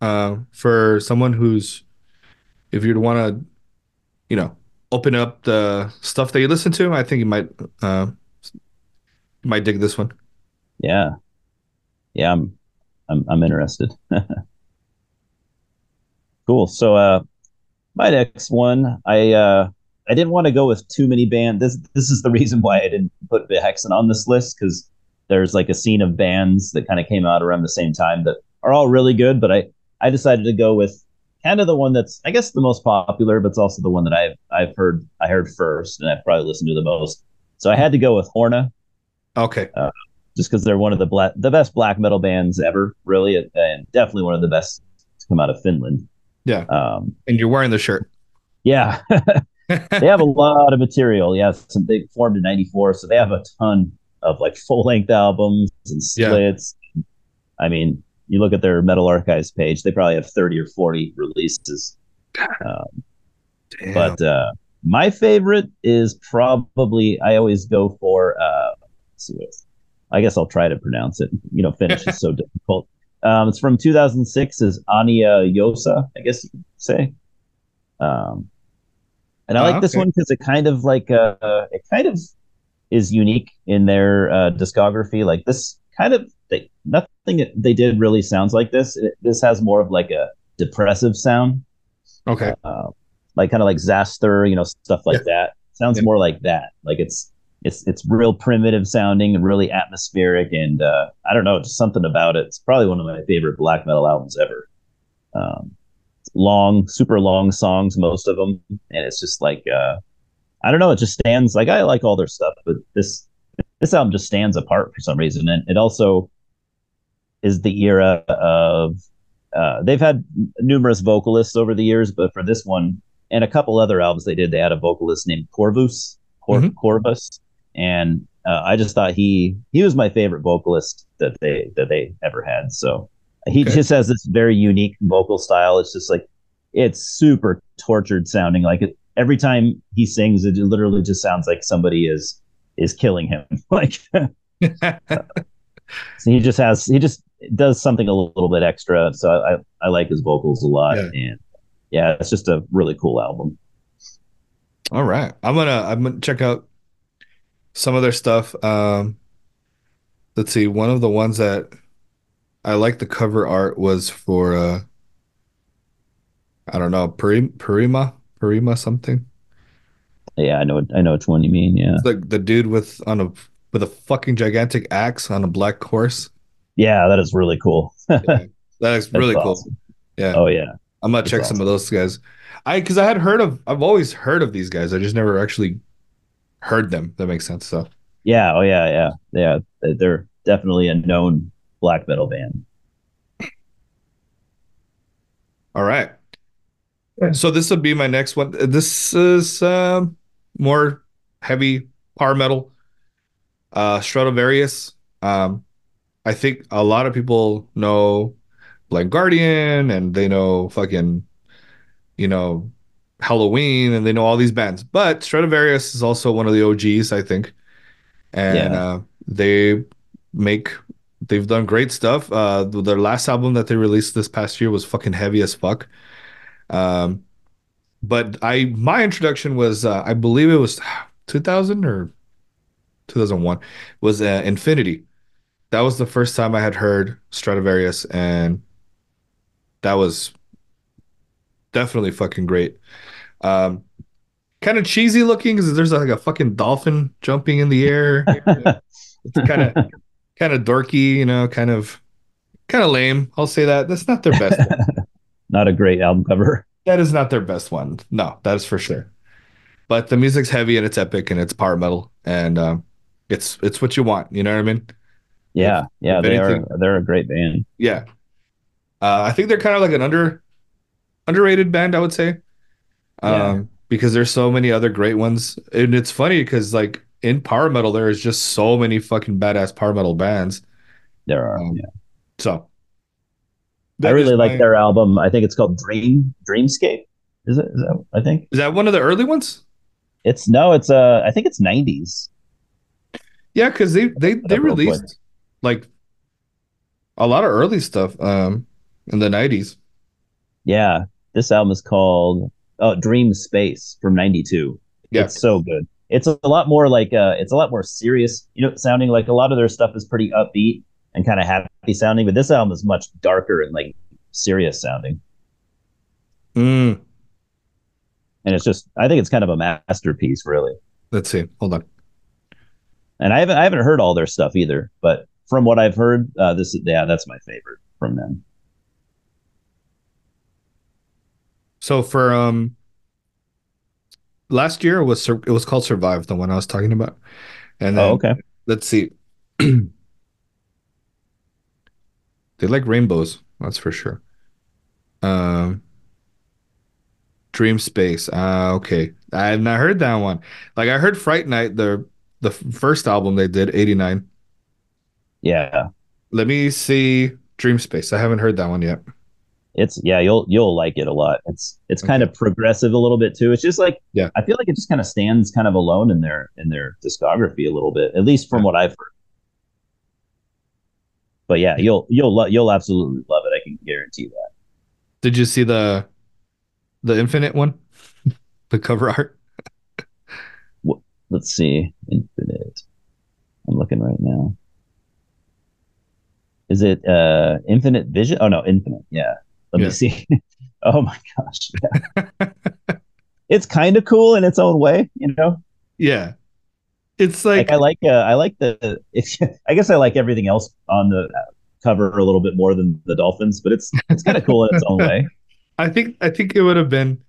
Uh, for someone who's, if you'd want to, you know, open up the stuff that you listen to, I think you might, uh, you might dig this one. Yeah. Yeah, I'm I'm I'm interested. cool. So uh my next one, I uh I didn't want to go with too many bands. This this is the reason why I didn't put Behexen on this list because there's like a scene of bands that kind of came out around the same time that are all really good, but I I decided to go with kind of the one that's I guess the most popular, but it's also the one that I've I've heard I heard first and I've probably listened to the most. So I had to go with Horna Okay. just because they're one of the black, the best black metal bands ever, really, and definitely one of the best to come out of Finland. Yeah. Um, And you're wearing the shirt. yeah, they have a lot of material. Yeah, they formed in '94, so they have a ton of like full length albums and Yeah. splits. I mean, you look at their Metal Archives page; they probably have 30 or 40 releases. Um, but uh, my favorite is probably I always go for. Uh, let's see what I guess I'll try to pronounce it. You know, Finnish is so difficult. Um, it's from 2006. Is Ääniä yössä? I guess you could say. Um, and I Ah, like this okay. one because it kind of like uh, it kind of is unique in their uh, discography. Like this kind of they, nothing they did really sounds like this. It, this has more of like a depressive sound okay. uh, like kind of like Xasthur, you know, stuff like that. Sounds Yeah. more like that. Like it's it's it's real primitive sounding and really atmospheric, and uh, I don't know, just something about it. It's probably one of my favorite black metal albums ever. Um, long, super long songs, most of them, and it's just like uh, I don't know, it just stands like I like all their stuff, but this this album just stands apart for some reason, and it also is the era of uh, they've had numerous vocalists over the years, but for this one and a couple other albums they did, they had a vocalist named Corvus, Cor- Mhm. Corvus, and uh, I just thought he he was my favorite vocalist that they that they ever had. So he Okay. just has this very unique vocal style. It's just like it's super tortured sounding. Like it, every time he sings, it literally just sounds like somebody is is killing him. like so he just has he just does something a little bit extra. So I I, like his vocals a lot, Yeah. and yeah, it's just a really cool album. All right. I'm gonna I'm gonna check out some of their stuff. Um let's see, one of the ones that I like the cover art was for uh I don't know, Purima, Purima something. Yeah, I know I know which one you mean. Yeah, It's like the dude with on a with a fucking gigantic axe on a black horse. Yeah, that is really cool. Yeah. That is That's really cool. awesome. Yeah. Oh yeah, I'm gonna That's check some of those guys. I because I had heard of I've always heard of these guys. I just never actually heard them. That makes sense. So yeah, oh yeah, yeah, yeah. They- They're definitely a known black metal band. all right. So this would be my next one. This is um, more heavy power metal. Uh, Stratovarius. Um, I think a lot of people know Blind Guardian, and they know fucking, you know, Helloween, and they know all these bands. But Stratovarius is also one of the OGs, I think. And Yeah. uh, they make they've done great stuff. Uh, their last album that they released this past year was fucking heavy as fuck. Um, but I my introduction was uh, I believe it was 2000 or 2001 was uh, Infinity. That was the first time I had heard Stratovarius, and that was definitely fucking great. Um, kind of cheesy looking because there's like a fucking dolphin jumping in the air. it's kind of kind of dorky, you know, kind of kind of lame. I'll say that. That's not their best. not a great album cover. That is not their best one. No, that is for sure. But the music's heavy and it's epic and it's power metal and um, it's it's what you want. You know what I mean? Yeah, if, yeah, if they anything, are. They're a great band. Yeah, uh, I think they're kind of like an under underrated band. I would say. Um, yeah. because there's so many other great ones, and it's funny because like in power metal, there is just so many fucking badass power metal bands. There are, um, yeah. So I really like my... their album. I think it's called Dream Dreamscape. Is it? Is that? I think. Is that one of the early ones? It's no. It's uh. I think it's nineties. Yeah, because they they they released like a lot of early stuff um in the nineties. Yeah, this album is called oh, Dream Space from '92. Yeah. It's so good. It's a lot more like uh, it's a lot more serious. You know, sounding like a lot of their stuff is pretty upbeat and kind of happy sounding, but this album is much darker and like serious sounding. Mm. And it's just, I think it's kind of a masterpiece, really. Let's see. Hold on. And I haven't, I haven't heard all their stuff either, but from what I've heard, uh, this is, yeah, that's my favorite from them. So for um last year it was it was called Survive, the one I was talking about. And then, oh, okay. Let's see. They like rainbows, that's for sure. Um, Dream Space. Ah, uh, okay. I have not heard that one. Like I heard Fright Night, the the first album they did, eighty nine. Yeah. Let me see Dream Space. I haven't heard that one yet. It's yeah, you'll you'll like it a lot. It's it's okay. kind of progressive a little bit too. It's just like yeah, I feel like it just kind of stands kind of alone in their in their discography a little bit, at least from yeah. what I've heard but yeah, you'll you'll lo- you'll absolutely love it. I can guarantee that. Did you see the the Infinite one, the cover art? Let's see, Infinite. I'm looking right now. Is it uh Infinite Vision? Oh no, Infinite. Yeah. Let yeah. me see. oh my gosh. Yeah. it's kind of cool in its own way, you know. Yeah. It's like, like I like uh, I like the I guess I like everything else on the cover a little bit more than the Dolphins, but it's it's kind of cool in its own way. I think I think it would have been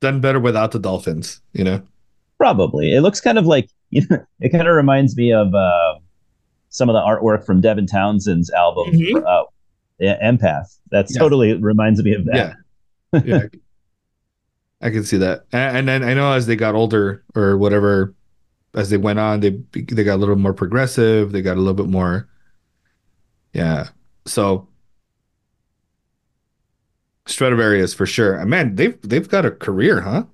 done better without the Dolphins, you know. Probably. It looks kind of like you know, it kind of reminds me of uh, some of the artwork from Devin Townsend's album mm-hmm. uh, Empath. That's yeah. totally reminds me of that. Yeah. yeah. I can see that. And, then I know as they got older or whatever as they went on, they they got a little more progressive. They got a little bit more, yeah. So Stratovarius for sure. Man, they've they've got a career, huh?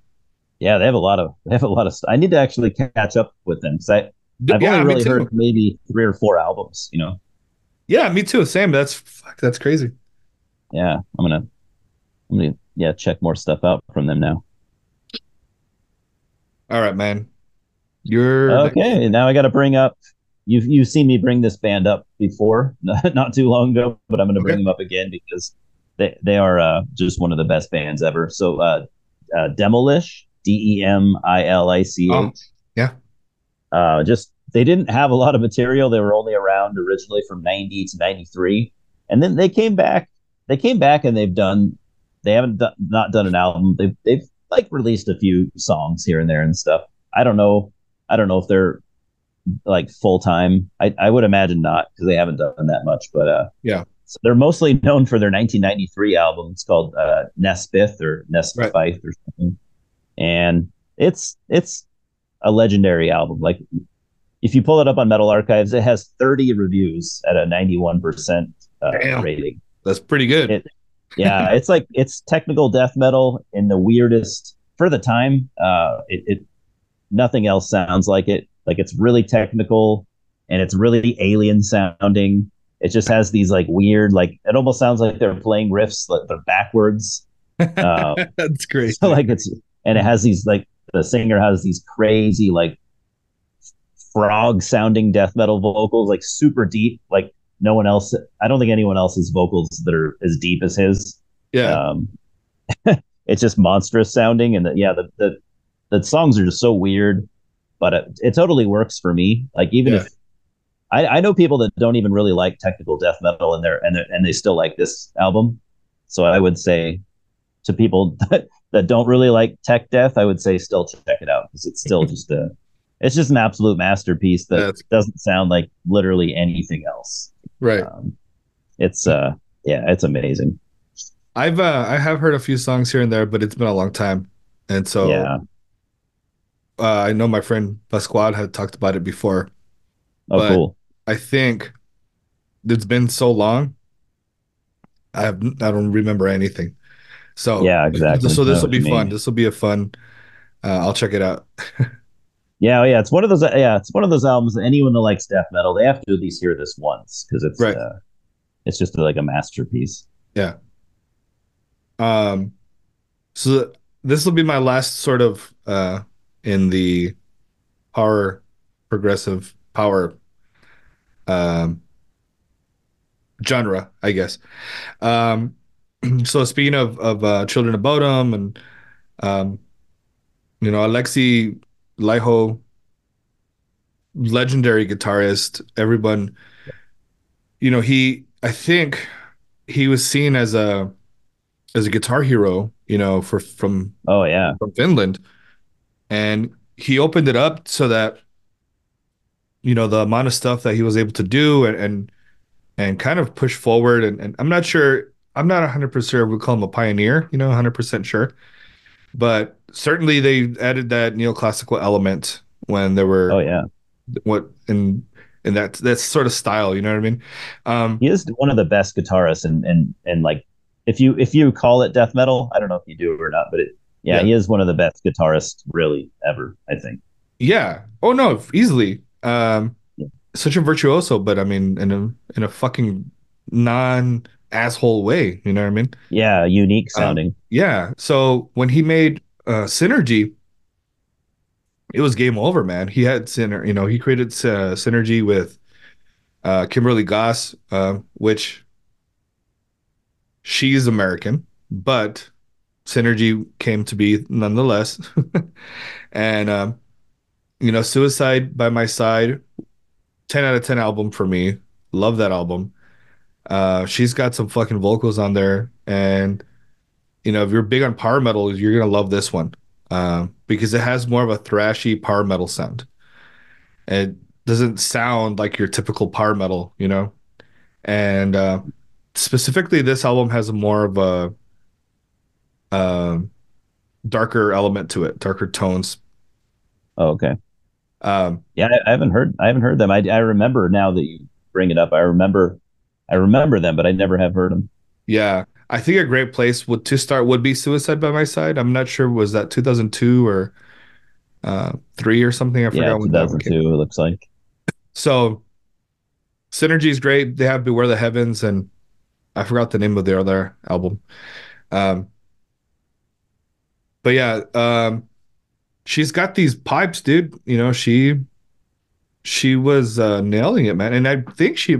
Yeah, they have a lot of they have a lot of. St- I need to actually catch up with them because I I've yeah, only really heard maybe three or four albums. You know. Yeah, me too. Same. That's fuck, that's crazy. Yeah, I'm gonna I'm gonna yeah check more stuff out from them now. All right, man. You're okay. Now I got to bring up. You've you've seen me bring this band up before, not too long ago, but I'm going to bring them up again because they they are uh, just one of the best bands ever. So, uh, uh, Demilich, D E M I L I C H. Oh, yeah. Uh, just they didn't have a lot of material. They were only around originally from 90 to 93, and then they came back. They came back and they've done. They haven't do, not done an album. They've they've like released a few songs here and there and stuff. I don't know I don't know if they're like full time. I, I would imagine not because they haven't done that much. But uh, yeah, so they're mostly known for their 1993 album. It's called uh, Nespithe or Nespithe right. or something, and it's it's a legendary album. Like if you pull it up on Metal Archives, it has 30 reviews at a 91 percent uh, rating. That's pretty good. It, yeah, it's like it's technical death metal in the weirdest for the time. Uh, it, it nothing else sounds like it. Like it's really technical. and it's really alien sounding. It just has these like weird, like it almost sounds like they're playing riffs, but they're backwards. Uh, That's great. so like it's and it has these like the singer has these crazy like frog sounding death metal vocals, like super deep, like no one else. I don't think anyone else's vocals that are as deep as his. yeah. Um, it's just monstrous sounding, and the, yeah, the, the the songs are just so weird, but it, it totally works for me. Like even Yeah. if I, I know people that don't even really like technical death metal, and they're and they're, and they still like this album. So I would say to people that, that don't really like tech death, I would say still check it out because it's still just a it's just an absolute masterpiece that That's- doesn't sound like literally anything else. right. Um, it's uh yeah, it's amazing. I've uh, I have heard a few songs here and there, but it's been a long time, and so yeah. uh, I know my friend Pasquad had talked about it before. Oh, cool. I think it's been so long. I have I don't remember anything. So Yeah, exactly. So this will be fun. This will be a fun. Uh, I'll check it out. Yeah, oh, yeah, it's one of those. Yeah, it's one of those albums that anyone that likes death metal, they have to at least hear this once because it's Right. uh, it's just like a masterpiece. Yeah. Um, so this will be my last sort of uh in the horror progressive power um genre, I guess. Um, so speaking of of uh, Children of Bodom and um, you know Alexi Laiho, legendary guitarist. Everyone, you know, he I think he was seen as a as a guitar hero, you know, for from Oh yeah, from Finland, and he opened it up so that you know the amount of stuff that he was able to do and and, and kind of push forward. And, and I'm not sure, I'm not 100 percent sure we call him a pioneer, you know, 100 percent sure, but certainly they added that neoclassical element when there were oh yeah. what in in that that sort of style. You know what I mean? Um, He is one of the best guitarists, and and and like if you if you call it death metal, I don't know if you do or not, but it, yeah, Yeah. he is one of the best guitarists really ever. I think. Yeah. Oh no, easily. Um Yeah. such a virtuoso, but I mean in a in a fucking non asshole way, you know what I mean? Yeah, unique Um, sounding. Yeah. So when he made uh Sinergy, it was game over, man. He had Syner, you know, he created uh, Sinergy with uh Kimberly Goss, uh, which she's American, but Sinergy came to be nonetheless. and um you know, Suicide by My Side, 10 out of 10 album for me. Love that album. Uh, she's got some fucking vocals on there. And, you know, if you're big on power metal, you're going to love this one um, because it has more of a thrashy power metal sound. It doesn't sound like your typical power metal, you know? And uh, specifically, this album has more of a um darker element to it, darker tones. Oh, okay. Um, Yeah, I, I haven't heard. I haven't heard them. I I remember now that you bring it up. I remember. I remember them, but I never have heard them. Yeah, I think a great place would to start would be Suicide by My Side. I'm not sure was that 2002 or uh, three or something. I forgot one 2002. It looks like. So Sinergy is great. They have Beware the Heavens and I forgot the name of their other album. Um, but yeah, um, she's got these pipes, dude. You know, she she was uh, nailing it, man. And I think she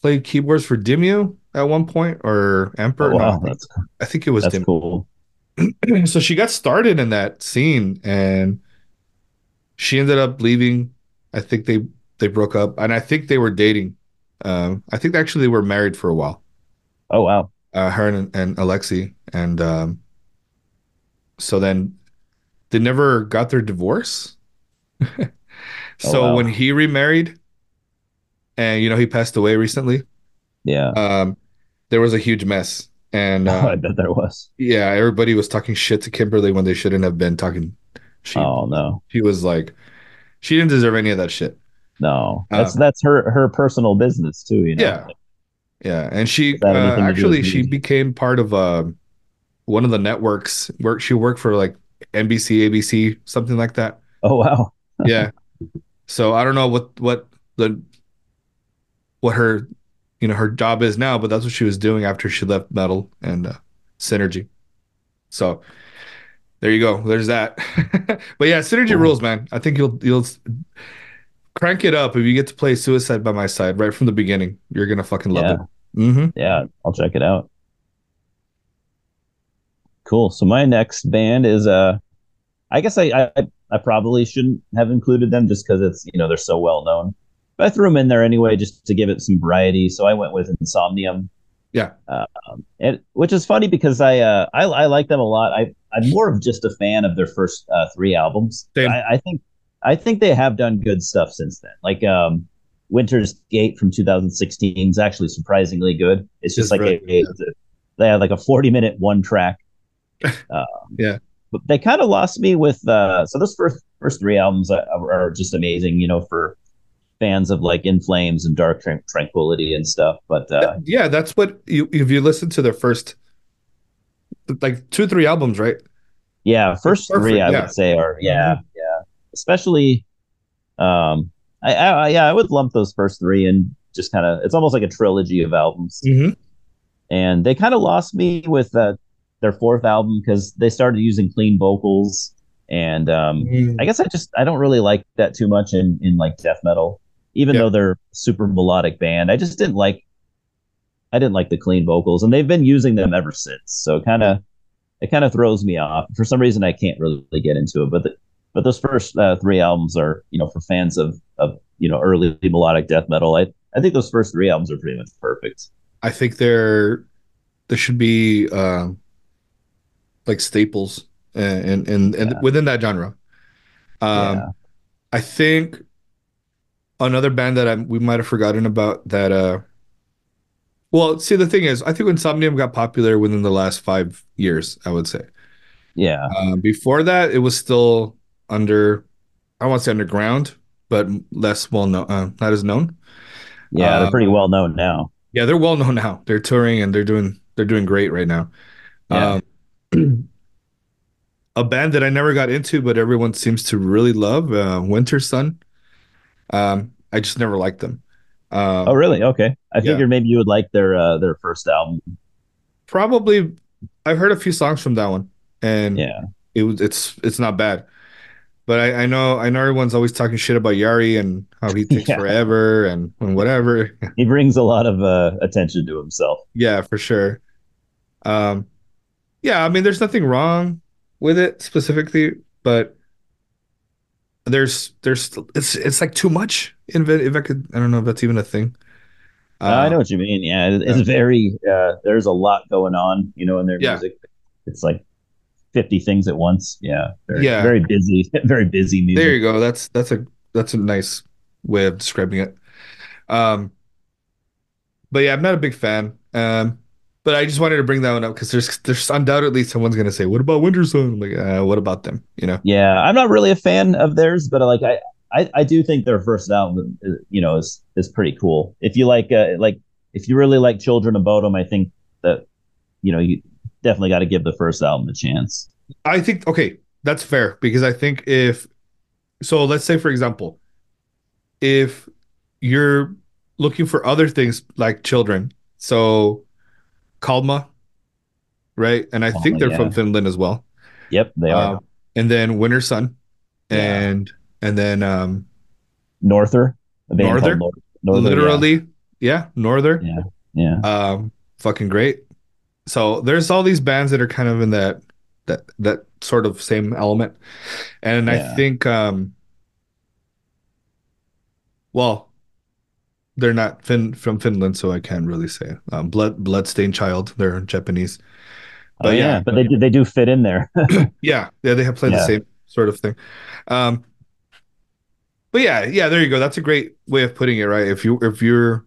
played keyboards for Dimmu at one point or Emperor. Oh, I wow, think- that's I think it was that's Dimmu. cool. so she got started in that scene and she ended up leaving i think they they broke up and i think they were dating um i think actually they were married for a while Oh wow. uh her and, and alexi and um so then they never got their divorce so wow. when he remarried and you know he passed away recently Yeah. um there was a huge mess and uh, I bet there was. Yeah, everybody was talking shit to Kimberly when they shouldn't have been talking. She oh no, she was like, she didn't deserve any of that shit. no. Uh, That's that's her her personal business too. You know. Yeah. Yeah, and she Does that have uh, anything to do actually she music? became part of uh, one of the networks. Work she worked for like NBC, ABC, something like that. Oh wow. Yeah. so I don't know what what the what her you know her job is now, but that's what she was doing after she left Metal and uh, Sinergy. So there you go. There's that. but yeah, Sinergy cool. rules, man. I think you'll you'll crank it up if you get to play Suicide by my side right from the beginning. You're gonna fucking love yeah. it. Mm-hmm. Yeah, I'll check it out. Cool. So my next band is uh I guess I I, I probably shouldn't have included them just because it's you know they're so well known. But I threw them in there anyway just to give it some variety. So I went with Insomnium. Yeah. Um, and which is funny because I uh I, I like them a lot. I I'm more of just a fan of their first uh, three albums. I, I think I think they have done good stuff since then. Like um Winter's Gate from 2016 is actually surprisingly good. It's just it's like really a, a, they had like a 40 minute one track. Um, yeah, but they kind of lost me with uh, so those first first three albums are, are, just amazing. You know, for fans of like In Flames and Dark Tranquillity and stuff. But uh, yeah, that's what you if you listen to their first like two three albums, right? Yeah, first three I yeah. would say are yeah mm-hmm. yeah, especially um I, I, yeah, I would lump those first three and just kind of. It's almost like a trilogy of albums. Mm-hmm. And they kind of lost me with uh, their fourth album because they started using clean vocals, and um, mm. I guess I just I don't really like that too much in in like death metal, even yeah. though they're super melodic band. I just didn't like. I didn't like the clean vocals, and they've been using them ever since. So kind of, it kind of throws me off. For some reason, I can't really get into it. But the, but those first uh, three albums are, you know, for fans of of you know early melodic death metal. I I think those first three albums are pretty much perfect. I think they're there should be uh, like staples and and and, yeah. within that genre. Um, yeah. I think another band that I, we might have forgotten about that. Uh, well, see, the thing is, I think Insomnium got popular within the last five years. I would say. Yeah. Uh, before that, it was still under I to say underground, but less well known, uh, not as known. Yeah, they're pretty uh, well known now. Yeah, they're well known now. They're touring and they're doing they're doing great right now. Yeah. Um, a band that I never got into, but everyone seems to really love, uh, Wintersun. Um, I just never liked them. Um, oh, really? Okay. I yeah. figured maybe you would like their uh, their first album. Probably, I've heard a few songs from that one, and yeah, it was it's it's not bad. But I, I know I know everyone's always talking shit about Jari and how he takes yeah. forever and, and whatever. he brings a lot of uh, attention to himself. Yeah, for sure. Um, yeah, I mean, there's nothing wrong with it specifically, but there's there's it's it's like too much. If I could, I don't know if that's even a thing. Uh, I know what you mean. Yeah, it's yeah. very. Uh, there's a lot going on, you know, in their yeah. music. It's like 50 things at once. Yeah. Very, yeah. Very busy, very busy music. There you go. That's, that's a, that's a nice way of describing it. Um, but yeah, I'm not a big fan. Um, but I just wanted to bring that one up because there's there's undoubtedly someone's gonna say, "What about Wintersun?" I'm like, uh, what about them? You know? Yeah, I'm not really a fan of theirs, but like I I, I do think their first album, uh, you know, is is pretty cool. If you like uh, like if you really like Children of Bodom, I think that you know you definitely got to give the first album a chance. I think okay, that's fair because I think if so, let's say for example, if you're looking for other things like children, so Kalmah, right? And I think they're yeah. from Finland as well. Yep, they are. Uh, and then Wintersun, and yeah. and then um, Norther, Norther, Norther, literally, yeah. yeah, Norther, yeah, yeah. Um, fucking great so there's all these bands that are kind of in that that that sort of same element and i think um well they're not fin from finland so i can't really say um, blood bloodstained child they're japanese but oh, yeah, yeah, but they do they do fit in there yeah yeah they have played yeah. the same sort of thing um but yeah yeah there you go that's a great way of putting it right if you if you're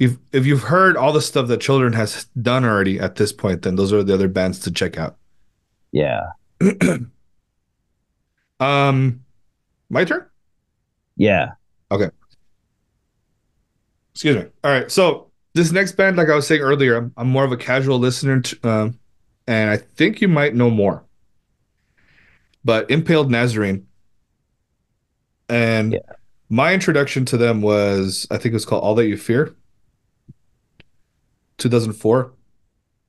if if you've heard all the stuff that Children has done already at this point, then those are the other bands to check out. Yeah. um, my turn. Yeah. Okay. Excuse me. All right. So this next band, like I was saying earlier, I'm, I'm more of a casual listener, to, um, and I think you might know more. But Impaled Nazarene, and yeah. My introduction to them was I think it was called All That You Fear, 2004.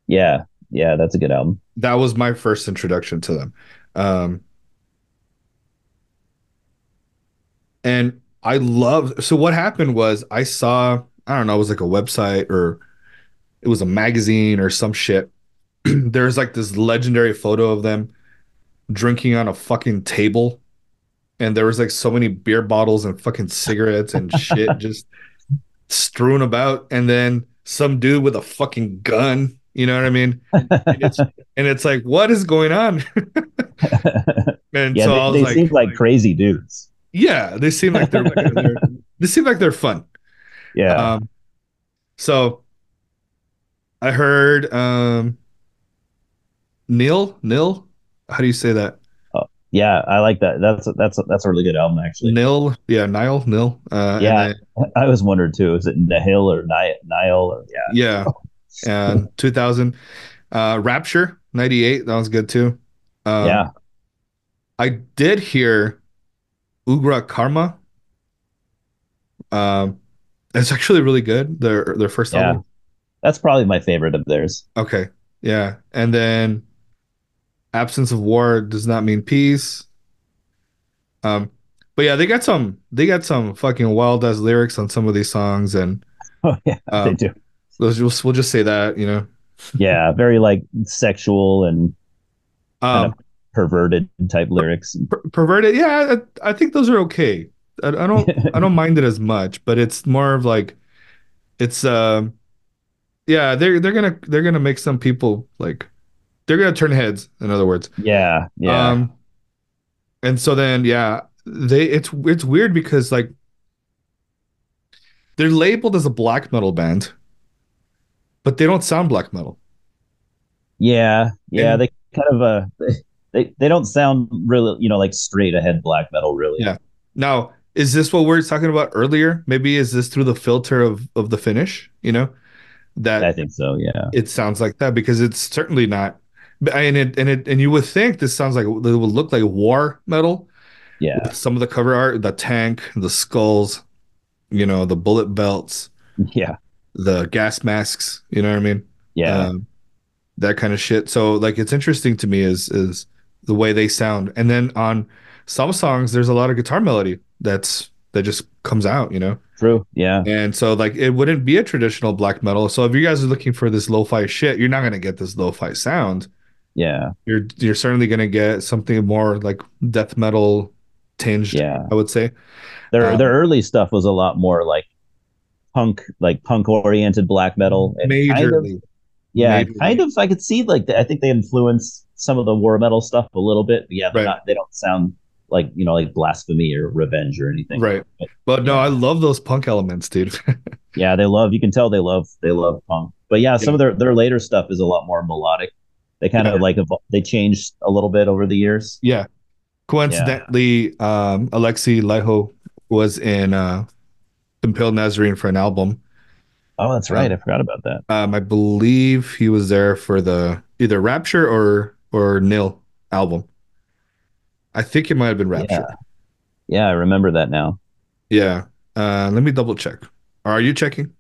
Yeah, yeah, that's a good album. That was my first introduction to them. Um, and I love so what happened was I saw I don't know it was like a website or it was a magazine or some shit. There's like this legendary photo of them drinking on a fucking table. And there was like so many beer bottles and fucking cigarettes and shit just strewn about. And then some dude with a fucking gun you know what i mean? And it's, and it's like what is going on? And yeah, so they, I was they like, seem like crazy dudes yeah they seem like they're, they're they seem like they're fun yeah um, so i heard um neil neil how do you say that yeah, I like that. That's that's that's a really good album actually. Nil, yeah, Nile, Nil. Uh, yeah, then, I was wondering too. Is it Nihil or Nile or yeah? Yeah, and 2000, uh, Rapture 98. That was good too. Um, yeah, I did hear Ugra Karma. Um, it's actually really good. Their their first yeah. album. That's probably my favorite of theirs. Okay, yeah, and then absence of war does not mean peace. Um, but yeah, they got some they got some fucking wild ass lyrics on some of these songs, and oh yeah, um, they do. We'll just, we'll just say that, you know. yeah, very like sexual and um, kind of perverted type lyrics. Per- perverted, yeah. I, I, think those are okay. I, I don't I don't mind it as much, but it's more of like it's um uh, yeah they're they're gonna they're gonna make some people like they're gonna turn heads. In other words, yeah, yeah. Um, and so then, yeah, they it's it's weird because like they're labeled as a black metal band, but they don't sound black metal. Yeah, yeah, and, they kind of uh they they don't sound really you know like straight ahead black metal really. Yeah. Now, is this what we are talking about earlier? Maybe is this through the filter of of the Finnish? You know, that I think so. Yeah, it sounds like that because it's certainly not and it and it and you would think this sounds like it would look like war metal. Yeah. Some of the cover art, the tank, the skulls, you know, the bullet belts. Yeah. The gas masks. You know what I mean? Yeah. Um, that kind of shit. So like, it's interesting to me is is the way they sound, and then on some songs, there's a lot of guitar melody that's that just comes out. You know. True. Yeah. And so like it wouldn't be a traditional black metal. So if you guys are looking for this lo-fi shit, you're not gonna get this lo-fi sound yeah you're you're certainly going to get something more like death metal tinged yeah i would say their um, their early stuff was a lot more like punk like punk oriented black metal majorly kind of, yeah majorly. kind of i could see like i think they influenced some of the war metal stuff a little bit but yeah right. not, they don't sound like you know like blasphemy or revenge or anything right but, but no i love those punk elements dude yeah they love you can tell they love they love punk but yeah some yeah. of their their later stuff is a lot more melodic they kind yeah. of like they changed a little bit over the years. Yeah. Coincidentally, yeah. um, Alexi Laiho was in uh, Nazarene for an album. Oh, that's right. Um, I forgot about that. Um, I believe he was there for the either Rapture or or Nil album. I think it might have been Rapture. Yeah, yeah I remember that now. Yeah. Uh, let me double check. Are you checking?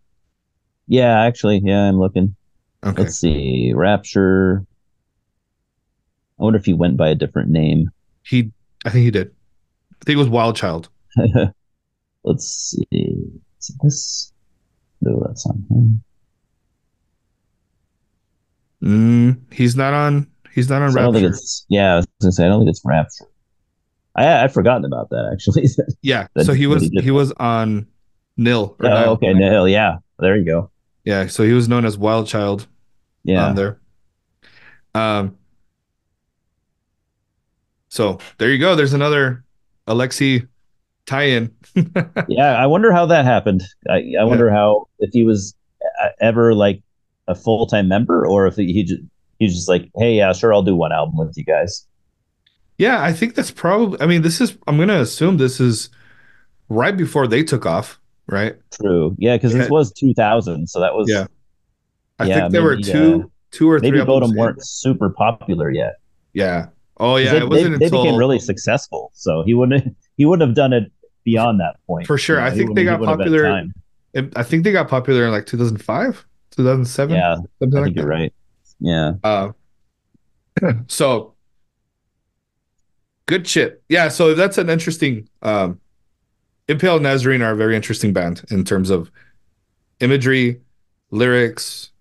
Yeah, actually, yeah, I'm looking. Okay. Let's see. Rapture. I wonder if he went by a different name. He, I think he did. I think it was Wild Child. Let's see. Is this? No, that's on him. Mm, he's not on. He's not on so Rapture. I don't think it's. Yeah, I was gonna say I don't think it's Rapture. I I'd forgotten about that actually. yeah. that, so he was he, he, was on Nil. Oh, Nile, okay. Nil. Yeah. There you go. Yeah. So he was known as Wild Child. Yeah. On there. Um. So there you go. There's another Alexi tie-in. yeah, I wonder how that happened. I, I wonder yeah. how if he was uh, ever like a full-time member or if he, he just he's just like, hey, yeah, sure, I'll do one album with you guys. Yeah, I think that's probably. I mean, this is. I'm gonna assume this is right before they took off, right? True. Yeah, because this was 2000, so that was. Yeah. I yeah, think there maybe, were two, uh, two or maybe three. Maybe Bodom weren't super popular yet. Yeah, Oh yeah, they, it wasn't they, until... they became really successful. So he wouldn't he wouldn't have done it beyond that point. For sure. You know, I think they got would have had popular- I think they got popular in like 2005, 2007. Yeah, I think that. you're right. Yeah. Uh, so good shit. Yeah, so that's an interesting um Impaled Nazarene are a very interesting band in terms of imagery, lyrics.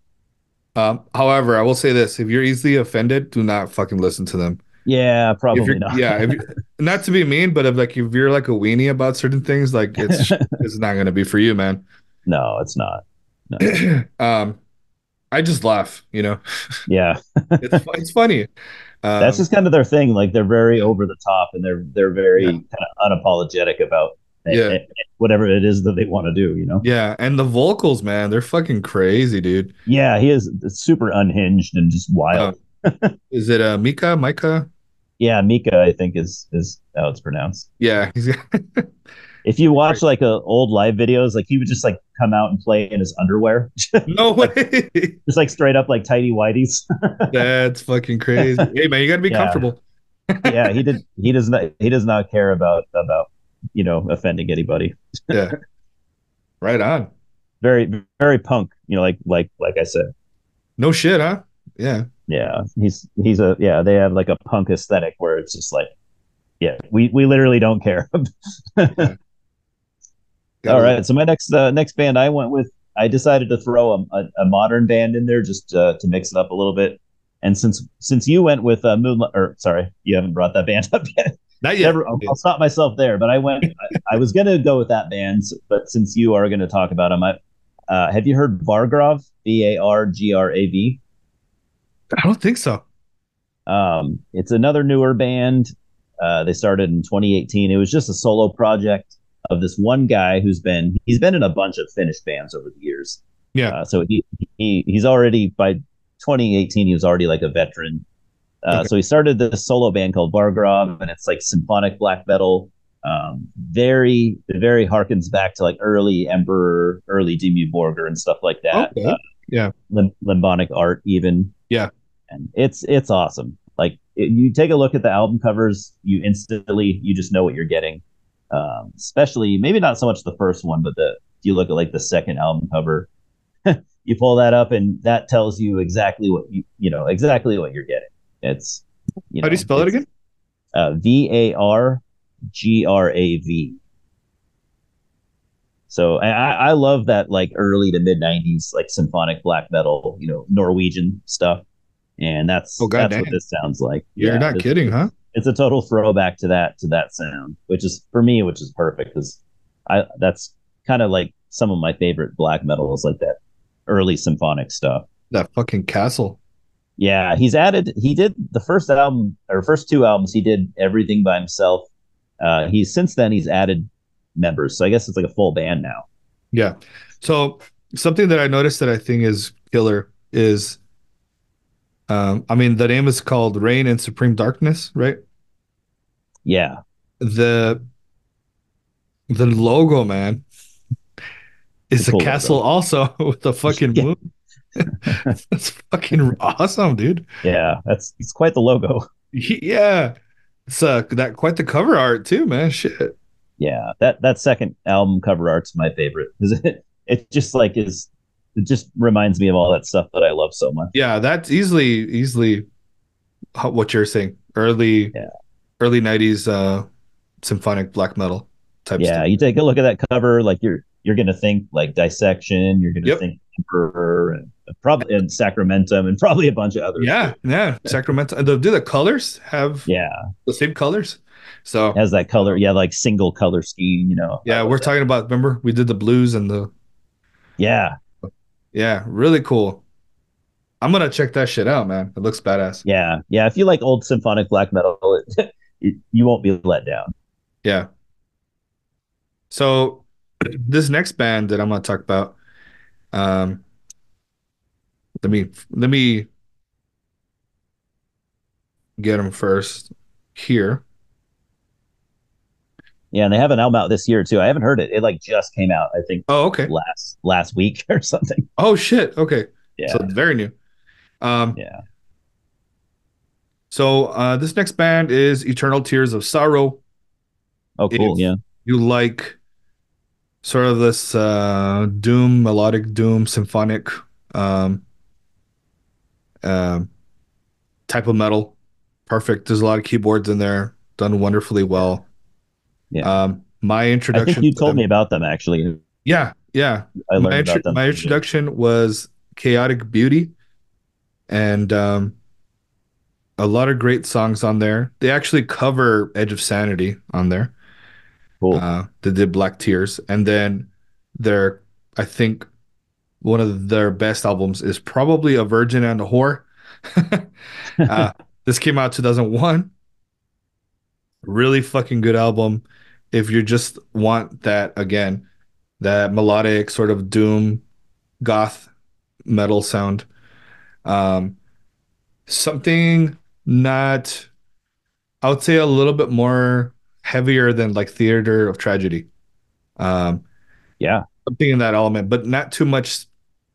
Um, however, I will say this: if you're easily offended, do not fucking listen to them. Yeah, probably not. yeah, not to be mean, but if like if you're like a weenie about certain things, like it's it's not gonna be for you, man. no, it's not. um, I just laugh, you know. Yeah. It's it's funny. Um, That's just kind of their thing. Like they're very over the top and they're they're very Yeah. kind of unapologetic about Yeah. it- whatever it is that they want to do, you know? Yeah, and the vocals, man, they're fucking crazy, dude. Yeah, he is super unhinged and just wild. Is it uh Mika? Micah? yeah, Mika, I think is is how it's pronounced. Yeah, he's If you watch like uh, old live videos, like he would just like come out and play in his underwear, no way. just like straight up like tidy whities. That's fucking crazy. Hey man, you gotta be Yeah. comfortable. yeah, he did. He does not. He does not care about about you know offending anybody. Yeah. right on. Very very punk. You know, like like like I said. No shit, huh? Yeah. Yeah, he's he's a yeah. They have like a punk aesthetic where it's just like, yeah, we we literally don't care. All right, so my next uh, next band I went with, I decided to throw a, a, a modern band in there just uh, to mix it up a little bit. And since since you went with uh, Moonlight, or sorry, you haven't brought that band up yet. Not yet. Never, I'll, I'll stop myself there. But I went. I, I was gonna go with that band, but since you are gonna talk about them, I, uh, have you heard Vargrav? V A R G R A V. I don't think so. Um, it's another newer band. Uh, they started in 2018. It was just a solo project of this one guy who's been he's been in a bunch of Finnish bands over the years. Yeah. Uh, so he, he he's already by 2018 he was already like a veteran. Uh, Okay. So he started this solo band called Vargrav, and it's like symphonic black metal. Um, very very harkens back to like early Emperor, early Dimmu Borgir and stuff like that. Okay. Uh, Yeah. lim- limbonic art even. Yeah. and it's it's awesome. Like it, you take a look at the album covers, you instantly you just know what you're getting. Um, especially maybe not so much the first one, but the if you look at like the second album cover, you pull that up and that tells you exactly what you you know exactly what you're getting. It's you know, How do you spell it again? Uh, V A R G R A V. So I, I love that like early to mid '90s like symphonic black metal, you know, Norwegian stuff, and that's Oh, that's goddamn. what this sounds like. You're Yeah, not kidding, huh? It's a total throwback to that to that sound, which is for me, which is perfect because I that's kind of like some of my favorite black metal is like that early symphonic stuff. That fucking castle. Yeah, he's added. He did the first album or first two albums. He did everything by himself. Uh, he's since then he's added members, so I guess it's like a full band now. Yeah. So something that I noticed that I think is killer is um I mean the name is called Reign in Supreme Darkness, right? Yeah, The the logo, man, is a cool castle logo. also with a fucking Yeah. moon. That's fucking awesome, dude. yeah, that's it's quite the logo. Yeah. It's uh that quite the cover art too, man. Shit. Yeah, that that second album cover art's my favorite because it it just like is it just reminds me of all that stuff that I love so much. Yeah, that's easily easily what you're saying. Early Yeah. early 90s uh symphonic black metal type Yeah, stuff. you take a look at that cover, like you're you're gonna think like dissection, you're gonna Yep. think Emperor and probably and Sacramentum and probably a bunch of others. Yeah, yeah. Sacramento. And the, do the colors have yeah, the same colors? So has that color, yeah, like single color scheme, you know. yeah, we're talking about. Remember, we did the blues and the Yeah, yeah, really cool. I'm gonna check that shit out, man. It looks badass. yeah, yeah. If you like old symphonic black metal, it, it, you won't be let down. Yeah. So this next band that I'm gonna talk about, um, let me let me get them first here. Yeah, and they have an album out this year too. I haven't heard it. It like just came out, I think, Oh, okay. last last week or something. Oh shit. Okay. Yeah, So it's very new. Um, yeah. so uh, this next band is Eternal Tears of Sorrow. Oh, cool. if- Yeah, you like sort of this uh, doom, melodic doom, symphonic um, uh, type of metal, perfect. There's a lot of keyboards in there, done wonderfully well. Yeah. Um, my introduction. I think you told me about them actually. Yeah, yeah. I learned my, about them. my introduction was chaotic beauty and um, a lot of great songs on there they actually cover edge of sanity on there Cool. uh, they did black tears and then their i think one of their best albums is probably a virgin and a whore uh, this came out 2001 really fucking good album. If you just want that again that melodic sort of doom goth metal sound um something not i would say a little bit more heavier than like theater of tragedy. Um yeah. something in that element but not too much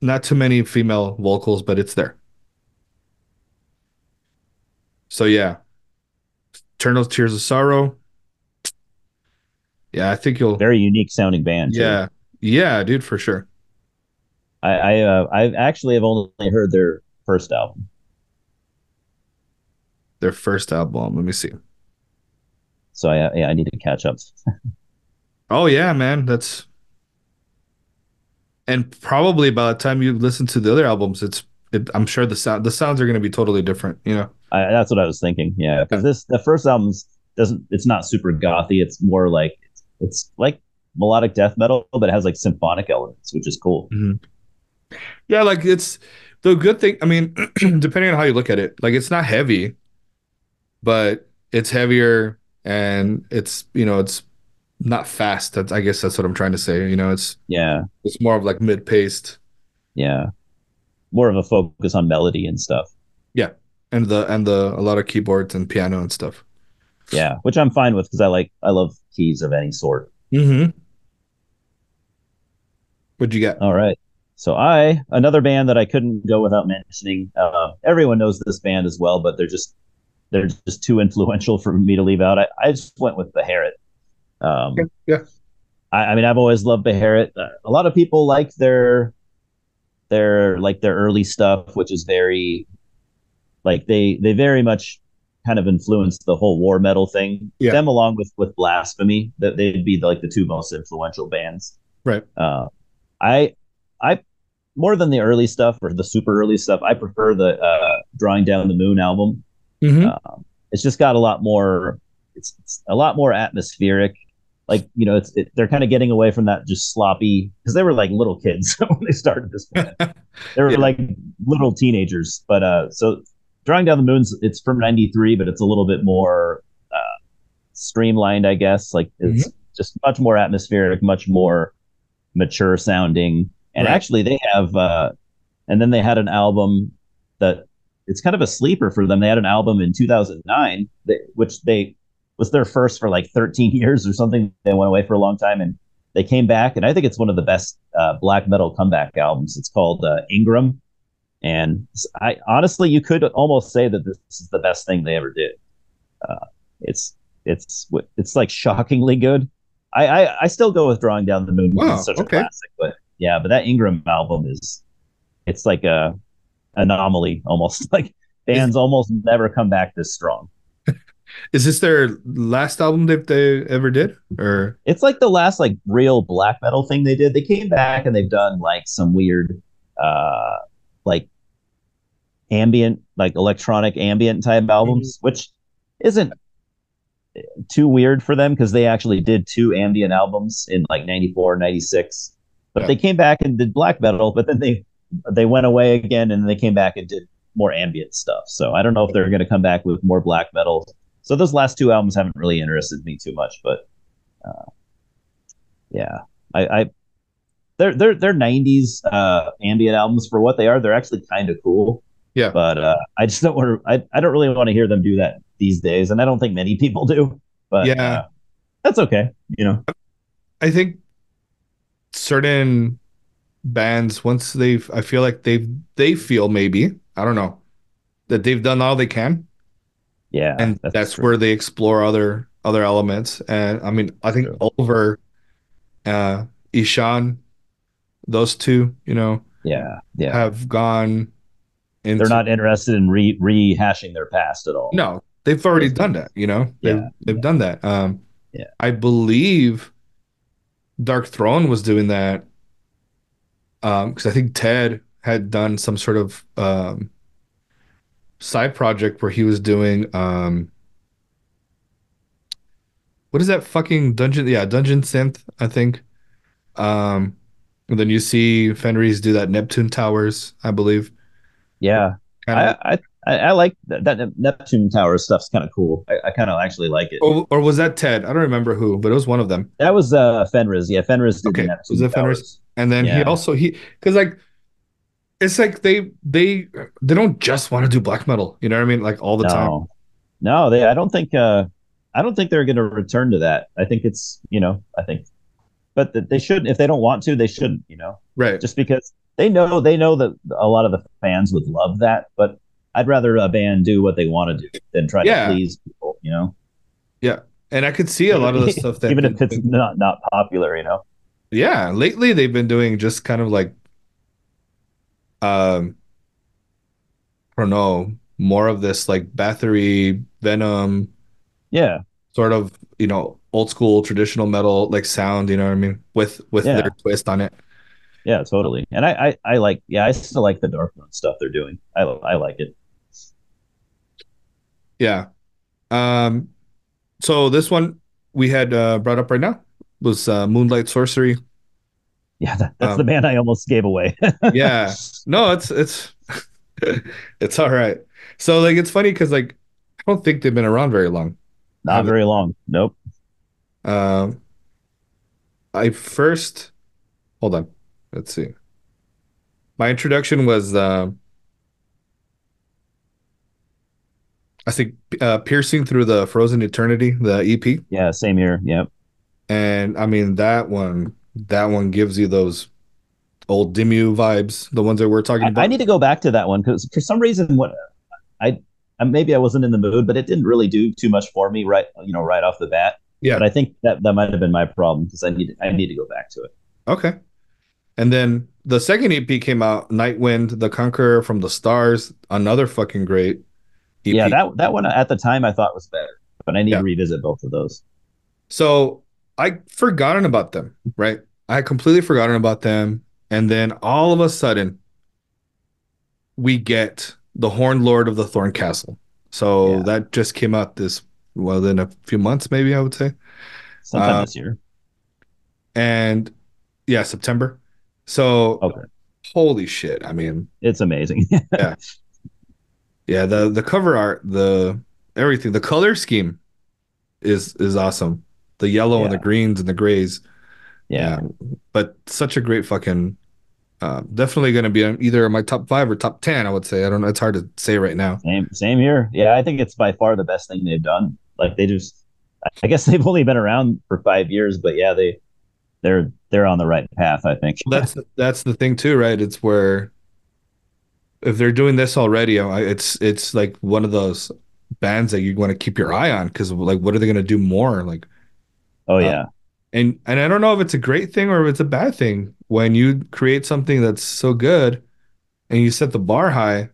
not too many female vocals but it's there. So yeah eternal tears of sorrow yeah i think you'll Very unique sounding band. too. yeah yeah dude for sure I I uh, I actually have only heard their first album. their first album let me see So I yeah, I need to catch up. Oh yeah, man. That's and probably by the time you listen to the other albums, it's it, I'm sure the sound the sounds are going to be totally different. You know. I, that's what I was thinking. Yeah, because this the first album's doesn't it's not super gothy. It's more like it's, it's like melodic death metal, but it has like symphonic elements, which is cool. Mm-hmm. Yeah, like it's the good thing. I mean, depending on how you look at it, like it's not heavy, but it's heavier and it's you know it's not fast. That's I guess that's what I'm trying to say. You know, it's Yeah, it's more of like mid paced. yeah, more of a focus on melody and stuff. Yeah, and the and the a lot of keyboards and piano and stuff. Yeah, which I'm fine with because I like I love keys of any sort. Mm-hmm. What'd you got? All right. So I another band that I couldn't go without mentioning. Uh, everyone knows this band as well, but they're just they're just too influential for me to leave out. I, I just went with Beherit. Um, Yeah. I, I mean, I've always loved Beherit. Uh, a lot of people like their their like their early stuff, which is very like they they very much kind of influenced the whole war metal thing. Yeah. Them along with with Blasphemy, that they'd be like the two most influential bands. Right. Uh, I I more than the early stuff or the super early stuff. I prefer the uh, Drawing Down the Moon album. Mm-hmm. Um, it's just got a lot more. It's, it's a lot more atmospheric. Like you know, it's it, they're kind of getting away from that just sloppy because they were like little kids when they started this band. they were Yeah. like little teenagers. But uh, so Drawing Down the Moon's it's from '93, but it's a little bit more uh, streamlined, I guess. Like it's just much more atmospheric, much more mature sounding. And Right. actually, they have, uh, and then they had an album that it's kind of a sleeper for them. They had an album in 2009, that, which they was their first for like 13 years or something. They went away for a long time and they came back. And I think it's one of the best uh, black metal comeback albums. It's called uh, Engram. And I honestly, you could almost say that this is the best thing they ever did. Uh, it's it's it's like shockingly good. I, I I still go with Drawing Down the Moon. because Wow, It's such okay. a classic, but yeah, but that Engram album is it's like a anomaly almost. Like bands almost never come back this strong. Is this their last album that they ever did? Or It's like the last like real black metal thing they did. They came back and they've done like some weird uh like ambient like electronic ambient type albums, which isn't too weird for them because they actually did two ambient albums in like 94 96 but Yeah. they came back and did black metal but then they they went away again and they came back and did more ambient stuff so i don't know if they're going to come back with more black metal so those last two albums haven't really interested me too much but uh, yeah i i they're they're they're 90s uh ambient albums for what they are they're actually kind of cool Yeah. but uh i just don't want to I, I don't really want to hear them do that these days and i don't think many people do but Yeah. uh, that's okay you know I think certain bands once they've I feel like they've they feel maybe, I don't know, that they've done all they can yeah and that's, true. where they explore other other elements. And I mean, I think Ulver, uh, Ihsahn, those two, you know, yeah, yeah, have gone into. They're not interested in re rehashing their past at all. No, they've already done that. You know, they've, Yeah, they've yeah. done that. Um, Yeah. I believe Darkthrone was doing that. Um, because I think Ted had done some sort of um side project where he was doing um what is that fucking dungeon? Yeah, Dungeon Synth, I think. Um, and then you see Fenriz do that Neptune Towers, I believe. Yeah, I, I I like that, that Neptune Tower stuff's kind of cool. I, I kind of actually like it. or, or was that Ted? I don't remember who, but it was one of them. That was uh Fenriz. Yeah, Fenriz did Okay, the was it Fenriz? Towers. And then he also he because like it's like they they they don't just want to do black metal, you know what I mean? Like all the time. No, no, they. I don't think. Uh, I don't think they're going to return to that. I think it's you know. I think, but they shouldn't. If they don't want to, they shouldn't. You know, Right. just because they know they know that a lot of the fans would love that. But I'd rather a band do what they want to do than try Yeah. to please people. You know, Yeah, And I could see a lot of the stuff that even if it's not not popular. You know. yeah, lately they've been doing just kind of like um I don't know, more of this like Bathory, Venom, Yeah. sort of, you know, old school traditional metal like sound, you know what I mean? With with Yeah. their twist on it. Yeah, totally. And I, I, I like, yeah, I still like the Darkthrone stuff they're doing. I, I like it. Yeah. Um so this one we had uh brought up right now was uh Moonlight Sorcery. Yeah, that, that's Um, the band I almost gave away. Yeah. No, it's it's it's all right. So like it's funny because like I don't think they've been around very long. Not very long. Nope. Um, I first hold on. Let's see. My introduction was uh, I think uh, piercing through the frozen eternity, the EP, Yeah, same here. Yep. and I mean that one. That one gives you those old Dimmu vibes, the ones that we're talking I, about. I need to go back to that one because for some reason, what I, I maybe I wasn't in the mood, but it didn't really do too much for me right, you know, right off the bat. Yeah. But I think that that might have been my problem because I need I need to go back to it. Okay. And then the second EP came out, Nightwind, The Conqueror from the Stars, another fucking great EP. Yeah, that that one at the time I thought was better, but I need Yeah. to revisit both of those. So I forgotten about them, right? I had completely forgotten about them. And then all of a sudden, we get the Horned Lord of the Thorned Castle. So Yeah. that just came out this, well, in a few months, maybe I would say. Sometime Uh, this year. And yeah, September. So Okay. holy shit. I mean, It's amazing. yeah, the the cover art, the everything, the color scheme is is awesome. The yellow and the greens and the grays. yeah. but such a great fucking uh, definitely going to be either my top five or top 10 i would say i don't know it's hard to say right now Same same here. Yeah, I think it's by far the best thing they've done. Like they just I guess they've only been around for five years, but yeah, they they're they're on the right path, I think. that's that's the thing too right it's where if they're doing this already it's it's like one of those bands that you want to keep your eye on because like what are they going to do more like Oh Uh, yeah. and and i don't know if it's a great thing or if it's a bad thing when you create something that's so good and you set the bar high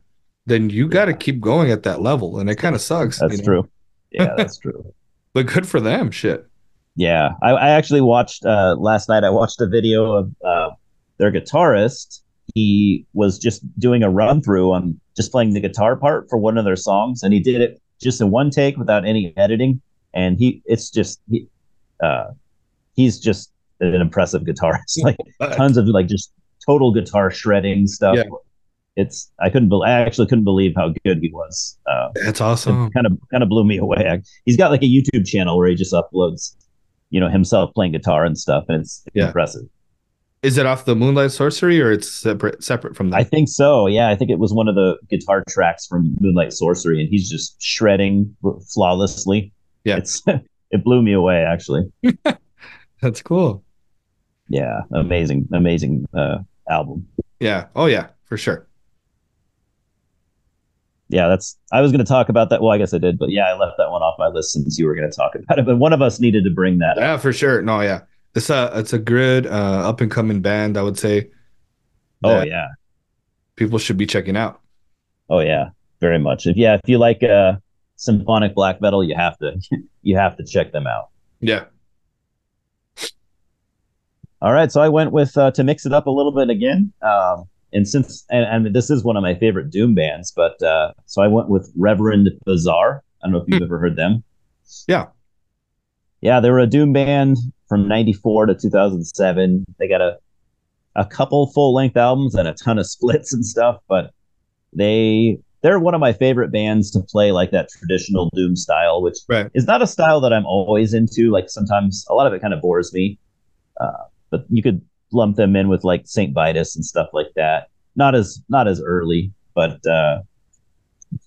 then you got to keep going at that level and it kind of sucks That's you know? true. Yeah, that's true. but good for them shit Yeah. I, I actually watched uh last night I watched a video of uh their guitarist. He was just doing a run through on just playing the guitar part for one of their songs, and he did it just in one take without any editing. And he it's just he uh he's just an impressive guitarist. Like tons of like just total guitar shredding stuff. Yeah. It's I couldn't believe I actually couldn't believe how good he was. Uh, That's awesome. kind of kind of blew me away. He's got like a YouTube channel where he just uploads, you know, himself playing guitar and stuff, and it's Yeah. impressive. Is it off the Moonlight Sorcery or it's separate separate from that? I think so. Yeah, I think it was one of the guitar tracks from Moonlight Sorcery, and he's just shredding flawlessly. Yeah. it's it blew me away actually. That's cool. Yeah, amazing, amazing uh, album. Yeah. Oh yeah, for sure. yeah, that's. I was going to talk about that. Well, I guess I did, but yeah, I left that one off my list since you were going to talk about it. But one of us needed to bring that. Yeah, up. for sure. No, yeah, it's a it's a good uh, up and coming band. I would say. Oh yeah. People should be checking out. Oh yeah, very much. If yeah, if you like uh, symphonic black metal, you have to you have to check them out. Yeah. All right, so I went with uh, to mix it up a little bit again. Um, and since and, and, this is one of my favorite doom bands, but uh, so I went with Reverend Bizarre. I don't know if you've hmm. ever heard them. Yeah, yeah, they were a doom band from '94 to 2007. They got a a couple full length albums and a ton of splits and stuff, but they they're one of my favorite bands to play like that traditional doom style, which right. is not a style that I'm always into. Like sometimes a lot of it kind of bores me, uh, but you could lump them in with like Saint Vitus and stuff like that. Not as not as early, but uh,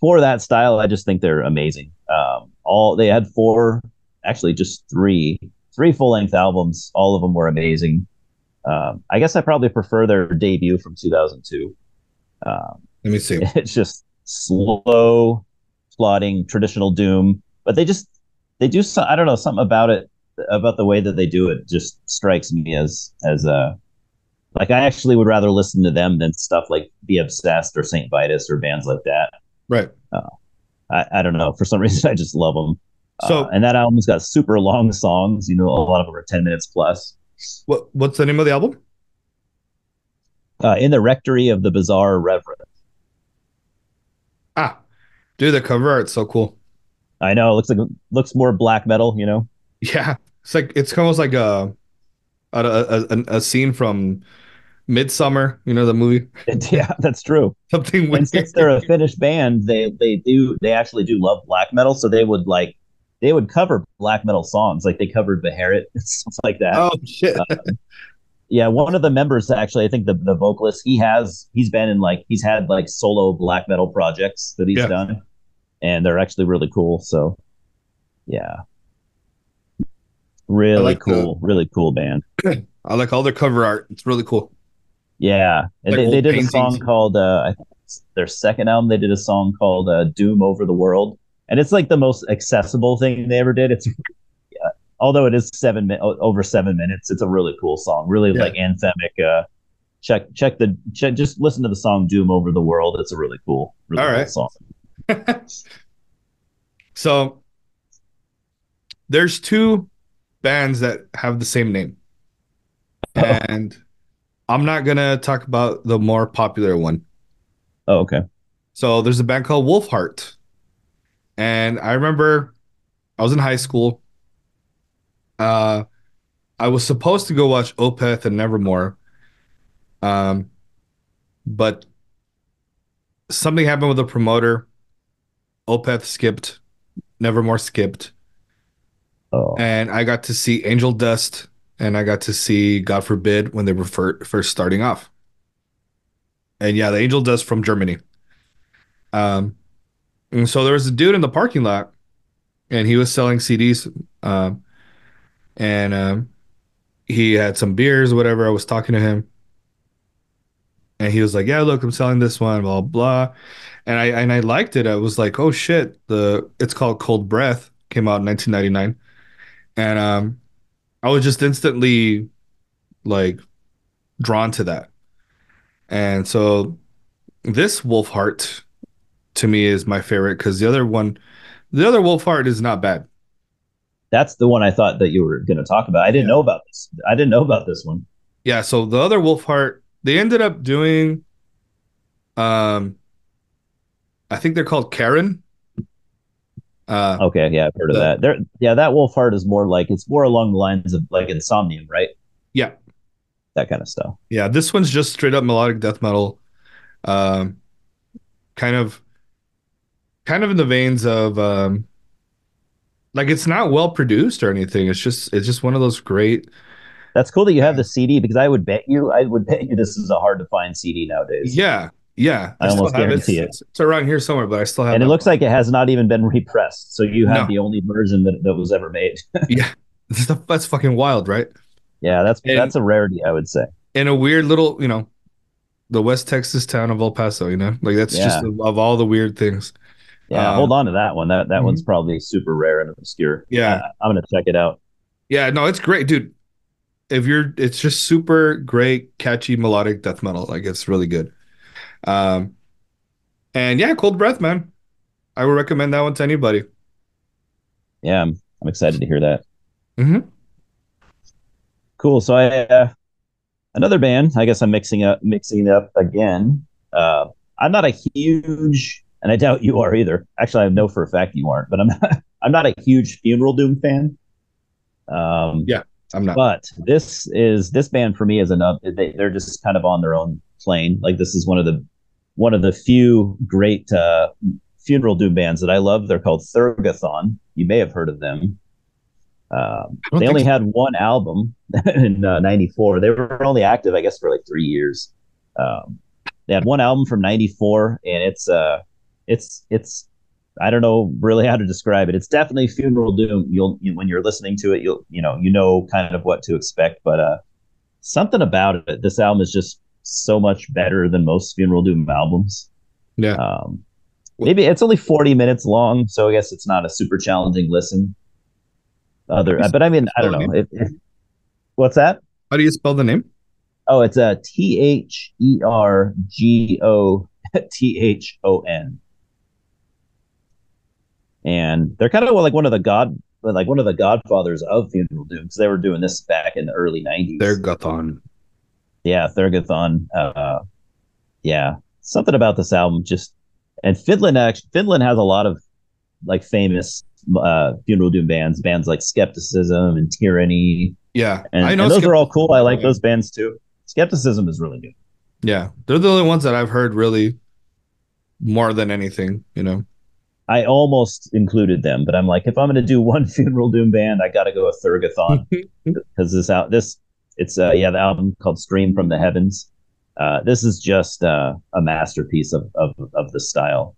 for that style, I just think they're amazing. Um, all they had four, actually just three, three full length albums. All of them were amazing. Um, I guess I probably prefer their debut from 2002. Um, Let me see. It's just slow, plotting, traditional doom, but they just they do some. I don't know something about it about the way that they do it just strikes me as as a uh, like I actually would rather listen to them than stuff like The Obsessed or Saint Vitus or bands like that. Right. Uh, I, I don't know. For some reason, I just love them. So, uh, and that album's got super long songs. You know, a lot of them are ten minutes plus. What What's the name of the album? Uh, in the Rectory of the Bizarre Reverend. Dude, the cover art's so cool. I know. It looks like looks more black metal. You know. Yeah, it's like it's almost like a a, a, a scene from Midsummer, You know the movie. yeah, that's true. Something. Weird. And since they're a Finnish band, they they do they actually do love black metal, so they would like they would cover black metal songs, like they covered Beherit and stuff like that. Oh shit. Uh, yeah, one of the members actually, I think the the vocalist, he has he's been in like he's had like solo black metal projects that he's yeah. done, and they're actually really cool. So, yeah, really like cool, the, really cool band. I like all their cover art. It's really cool. Yeah, and like they, they did paintings. a song called uh, I think it's their second album. They did a song called uh, "Doom Over the World," and it's like the most accessible thing they ever did. It's although it is seven mi- over seven minutes, it's a really cool song, really yeah. like anthemic. Uh, check check the check. Just listen to the song "Doom Over the World." It's a really cool, really All right. cool song. so there's two bands that have the same name, oh. and I'm not gonna talk about the more popular one. Oh, okay. So there's a band called Wolfheart. And I remember I was in high school. Uh I was supposed to go watch Opeth and Nevermore. Um but something happened with the promoter. Opeth skipped, Nevermore skipped. Oh. And I got to see Angel Dust and I got to see God Forbid when they were fir- first starting off. And yeah, the Angel Dust from Germany. Um, and so there was a dude in the parking lot, and he was selling CDs. Um, and um, he had some beers, whatever. I was talking to him, and he was like, "Yeah, look, I'm selling this one, blah blah." And I and I liked it. I was like, "Oh shit!" The it's called Cold Breath. Came out in 1999, and um, I was just instantly like drawn to that. And so this Wolfheart to me is my favorite because the other one, the other Wolfheart is not bad. That's the one I thought that you were going to talk about. I didn't yeah. know about this. I didn't know about this one. Yeah. So the other Wolfheart, they ended up doing, um, I think they're called Karen. Uh, okay, yeah, I've heard the, of that. There, yeah, that Wolfheart is more like it's more along the lines of like Insomnium, right? Yeah, that kind of stuff. Yeah, this one's just straight up melodic death metal, um, kind of kind of in the veins of um like it's not well produced or anything. It's just it's just one of those great That's cool that you have the CD because I would bet you I would bet you this is a hard to find CD nowadays. Yeah. Yeah. I, I almost guarantee it. it. It's around here somewhere, but I still have it. And it looks one. like it has not even been repressed. So you have no. the only version that, that was ever made. yeah. That's fucking wild, right? Yeah, that's and, that's a rarity, I would say. In a weird little, you know, the West Texas town of El Paso. You know, like that's Yeah. just of all the weird things. Yeah, Um, hold on to that one. That that mhm. one's probably super rare and obscure. Yeah. Uh, I'm gonna check it out. Yeah, no, it's great, dude. If you're, it's just super great, catchy, melodic death metal. Like it's really good. Um, and yeah, Cold Breath, man. I would recommend that one to anybody. Yeah, I'm, I'm excited to hear that. Mm-hmm. Cool. So I uh, another band. I guess I'm mixing up mixing it up again. Uh, I'm not a huge, and I doubt you are either. Actually, I know for a fact you aren't. But I'm not. I'm not a huge Funeral Doom fan. Um, Yeah. I'm not. but this is this band for me is another. They, they're just kind of on their own plane. Like this is one of the one of the few great uh, funeral doom bands that I love. They're called Thergothon. You may have heard of them. Um, they only so. had one album in '94. they were only active, I guess, for like three years. Um, they had one album from '94, and it's uh, it's it's I don't know really how to describe it. It's definitely funeral doom. You'll you, when you're listening to it, you'll you know you know kind of what to expect. But uh, something about it, this album is just so much better than most funeral doom albums. Yeah. Um, maybe it's only 40 minutes long, so I guess it's not a super challenging listen. Other, How do you but I mean, I don't know. If, if, what's that? How do you spell the name? Oh, it's a T H E R G O T H O N. And they're kind of like one of the god, like one of the godfathers of funeral doom because they were doing this back in the early '90s. Thergothon. yeah, Thergothon. Uh, yeah, something about this album just and Finland. Actually, Finland has a lot of like famous uh, funeral doom bands, bands like Skepticism and Tyranny, Yeah, and, I know. and those are all cool. I like those bands too. Skepticism is really good. Yeah, they're the only ones that I've heard really more than anything. You know. I almost included them, but I'm like, if I'm going to do one funeral doom band, I got to go with Thergothon because this out this it's uh yeah the album called Stream from the Heavens. Uh, this is just uh, a masterpiece of of of the style.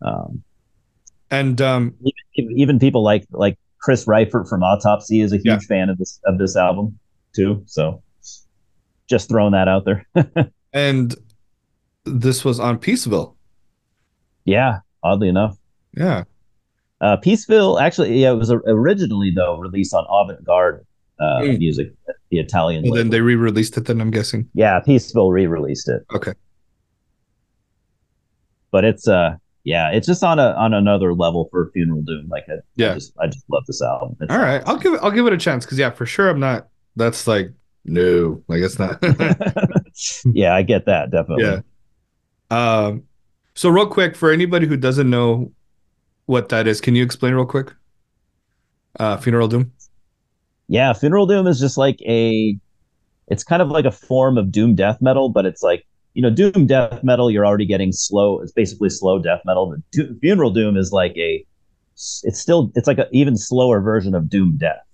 Um, and um, even, even people like like Chris Reifert from Autopsy is a huge Yeah. fan of this of this album too. So just throwing that out there. and this was on Peaceville. yeah, oddly enough. Yeah. Uh, Peaceville, actually, yeah, it was originally though released on Avant Garde uh, Mm. music, the Italian. Well, then they re-released it. Then I'm guessing. yeah, Peaceville re-released it, Okay. but it's uh, yeah, it's just on a on another level for Funeral Doom. Like, I, Yeah. I just I just love this album. It's, All right. I'll give it. I'll give it a chance because yeah, for sure I'm not. That's like no. Like it's not. yeah, I get that definitely. yeah. Um. So real quick for anybody who doesn't know what that is, can you explain real quick? Uh, funeral doom. yeah, Funeral Doom is just like a it's kind of like a form of doom death metal, but it's like you know, doom death metal, you're already getting slow. It's basically slow death metal. But do, Funeral Doom is like a it's still it's like an even slower version of doom death.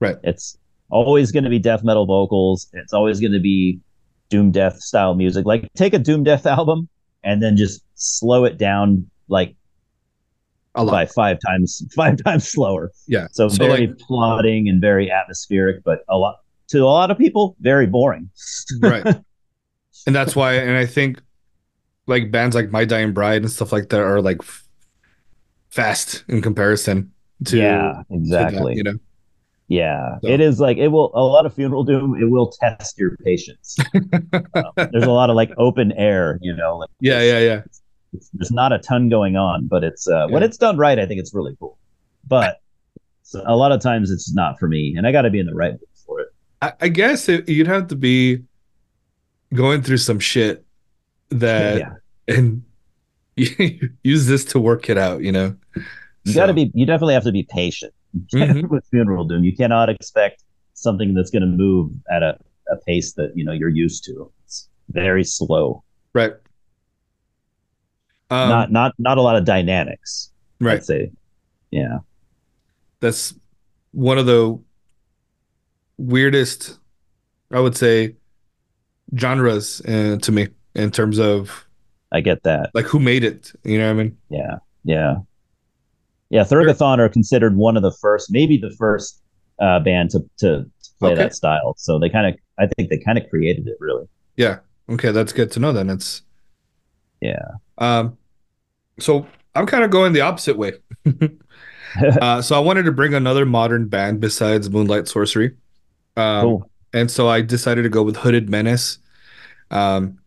Right. It's always going to be death metal vocals. It's always going to be doom death style music. Like take a doom death album and then just slow it down like A lot. by five times five times slower. Yeah. So, So, very like- plotting and very atmospheric, but a lot to a lot of people very boring. right. And that's why, and I think like bands like My Dying Bride and stuff like that are like f- fast in comparison to, yeah, to that, exactly. you know. Yeah, So- it is like it will a lot of funeral doom. It will test your patience. um, there's a lot of like open air, you know. Like Yeah, yeah, yeah. It's, there's not a ton going on, but it's uh, when it's done right, I think it's really cool. But a lot of times it's not for me, and I got to be in the right mood for it. I, I guess it, you'd have to be going through some shit that yeah, and use this to work it out, you know. you So, got to be. You definitely have to be patient Mhm. with funeral doom. You cannot expect something that's going to move at a, a pace that you know you're used to. It's very slow. right. Um, not not not a lot of dynamics. right. I'd say. Yeah. That's one of the weirdest, I would say, genres uh, to me in terms of I get that. like who made it. You know what I mean? Yeah. Yeah. Yeah. Thergothon are considered one of the first, maybe the first uh, band to, to, to play Okay. that style. So they kind of, I think they kind of created it really. Yeah. Okay, that's good to know. Then it's Yeah. Um. So I'm kind of going the opposite way. uh, so I wanted to bring another modern band besides Moonlight Sorcery. Um, Cool. and so I decided to go with Hooded Menace. Um,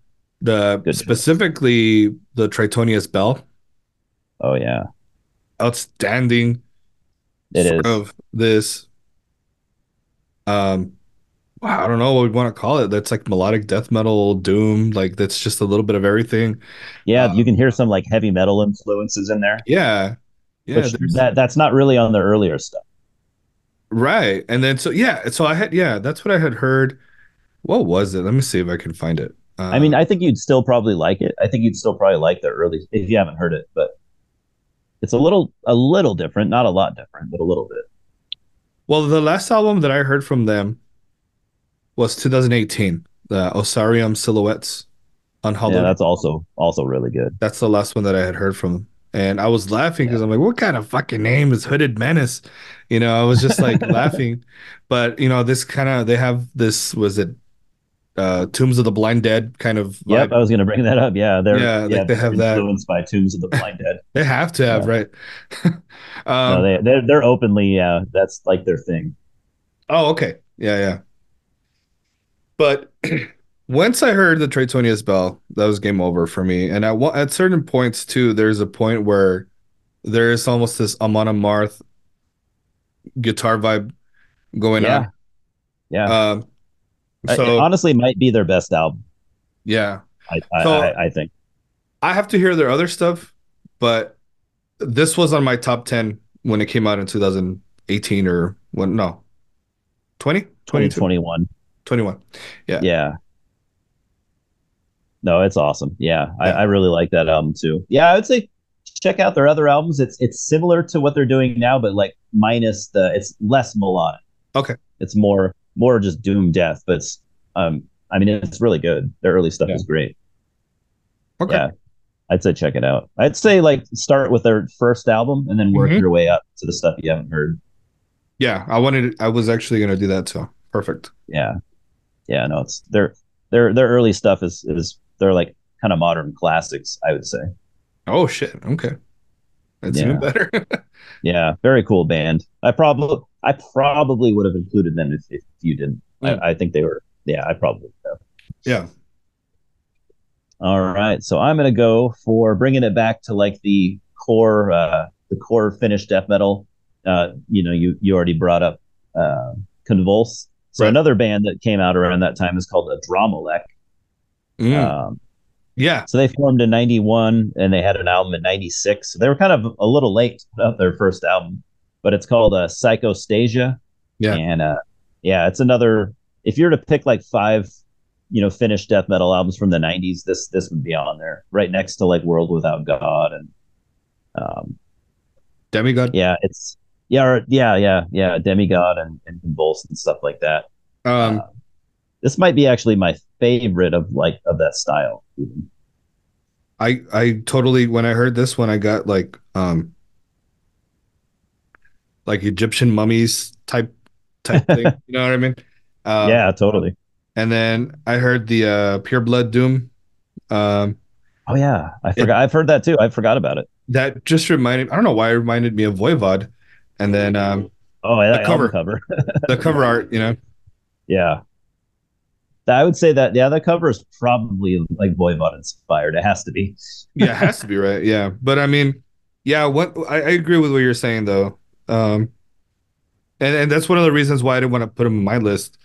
the Good specifically the Tritonus Bell, Oh yeah. outstanding It is. of this. Um, I don't know what we want to call it. That's like melodic death metal, doom. Like that's just a little bit of everything. Yeah, uh, you can hear some like heavy metal influences in there. Yeah, yeah. that that's not really on the earlier stuff. Right. And then so yeah, so I had yeah, that's what I had heard. What was it? Let me see if I can find it. Uh, I mean, I think you'd still probably like it. I think you'd still probably like the early if you haven't heard it, but it's a little a little different, not a lot different, but a little bit. well, the last album that I heard from them was 2018, the Osarium Silhouettes on Hollow. Yeah, that's also also really good. That's the last one that I had heard from them. And I was laughing because I'm like, what kind of fucking name is Hooded Menace? You know, I was just like laughing. But you know, this kind of they have this was it uh Tombs of the Blind Dead kind of Yep. I was gonna bring that up. Yeah, they're Yeah, like they have that. influenced by Tombs of the Blind Dead. They have to have, Yeah. right? no, um, they they're, they're openly yeah, that's like their thing. oh, okay. Yeah, yeah. But once I heard the Tritonus Bell, that was game over for me. And at at certain points too, there's a point where there is almost this Amon Amarth guitar vibe going Yeah, on. yeah. Um, I- so it honestly might be their best album. yeah, I I, So- I, I think. I have to hear their other stuff, but this was on my top 10 when it came out in 2018 or when, no, 20? 2021. 21. Yeah. Yeah. No, it's awesome. Yeah, I, Yeah. I really like that album too. Yeah, I would say check out their other albums. It's it's similar to what they're doing now, but like minus the it's less melodic. Okay. It's more more just doom death, but it's um I mean it's really good. Their early stuff Yeah. is great. Okay. Yeah. I'd say check it out. I'd say like start with their first album and then work Mhm. your way up to the stuff you haven't heard. Yeah. I wanted, I was actually going to do that. too. perfect. Yeah. Yeah, no, it's their their their early stuff is is they're like kind of modern classics, I would say. Oh, shit. Okay. That's Yeah. even better. Yeah, very cool band. I probably I probably would have included them if, if you didn't. Mm. I, I think they were. Yeah, I probably would have. yeah. All right, so I'm gonna go for bringing it back to like the core, uh, the core Finnish death metal. Uh, you know, you you already brought up uh, Convulse. So Right. another band that came out around that time is called a Dramalek. Mm. Um, yeah. so they formed in '91 and they had an album in '96. So they were kind of a little late to put out their first album, but it's called uh, Psychostasia. Yeah. and uh, yeah, it's another. If you're to pick like five, you know, Finnish death metal albums from the '90s, this this would be on there, right next to like World Without God and um, Demigod. yeah, it's yeah, or, yeah, yeah, yeah, Demigod and and Convulse and stuff like that. Um, Uh, this might be actually my favorite of like of that style. even. I, I totally, when I heard this one, I got like, um, like Egyptian mummies type, type thing. You know what I mean? Um, yeah, totally. And then I heard the uh, Pure Blood Doom. Um, Oh yeah, I forgot. I've heard that too. I forgot about it. that just reminded. I don't know why it reminded me of Voivod. And then um, Oh, yeah, The cover. cover. the cover art, you know. yeah, I would say that. Yeah, the cover is probably like Voivod inspired. It has to be. Yeah, it has to be right. Yeah, but I mean, yeah, what I, I agree with what you're saying though. Um, and and that's one of the reasons why I didn't want to put them on my list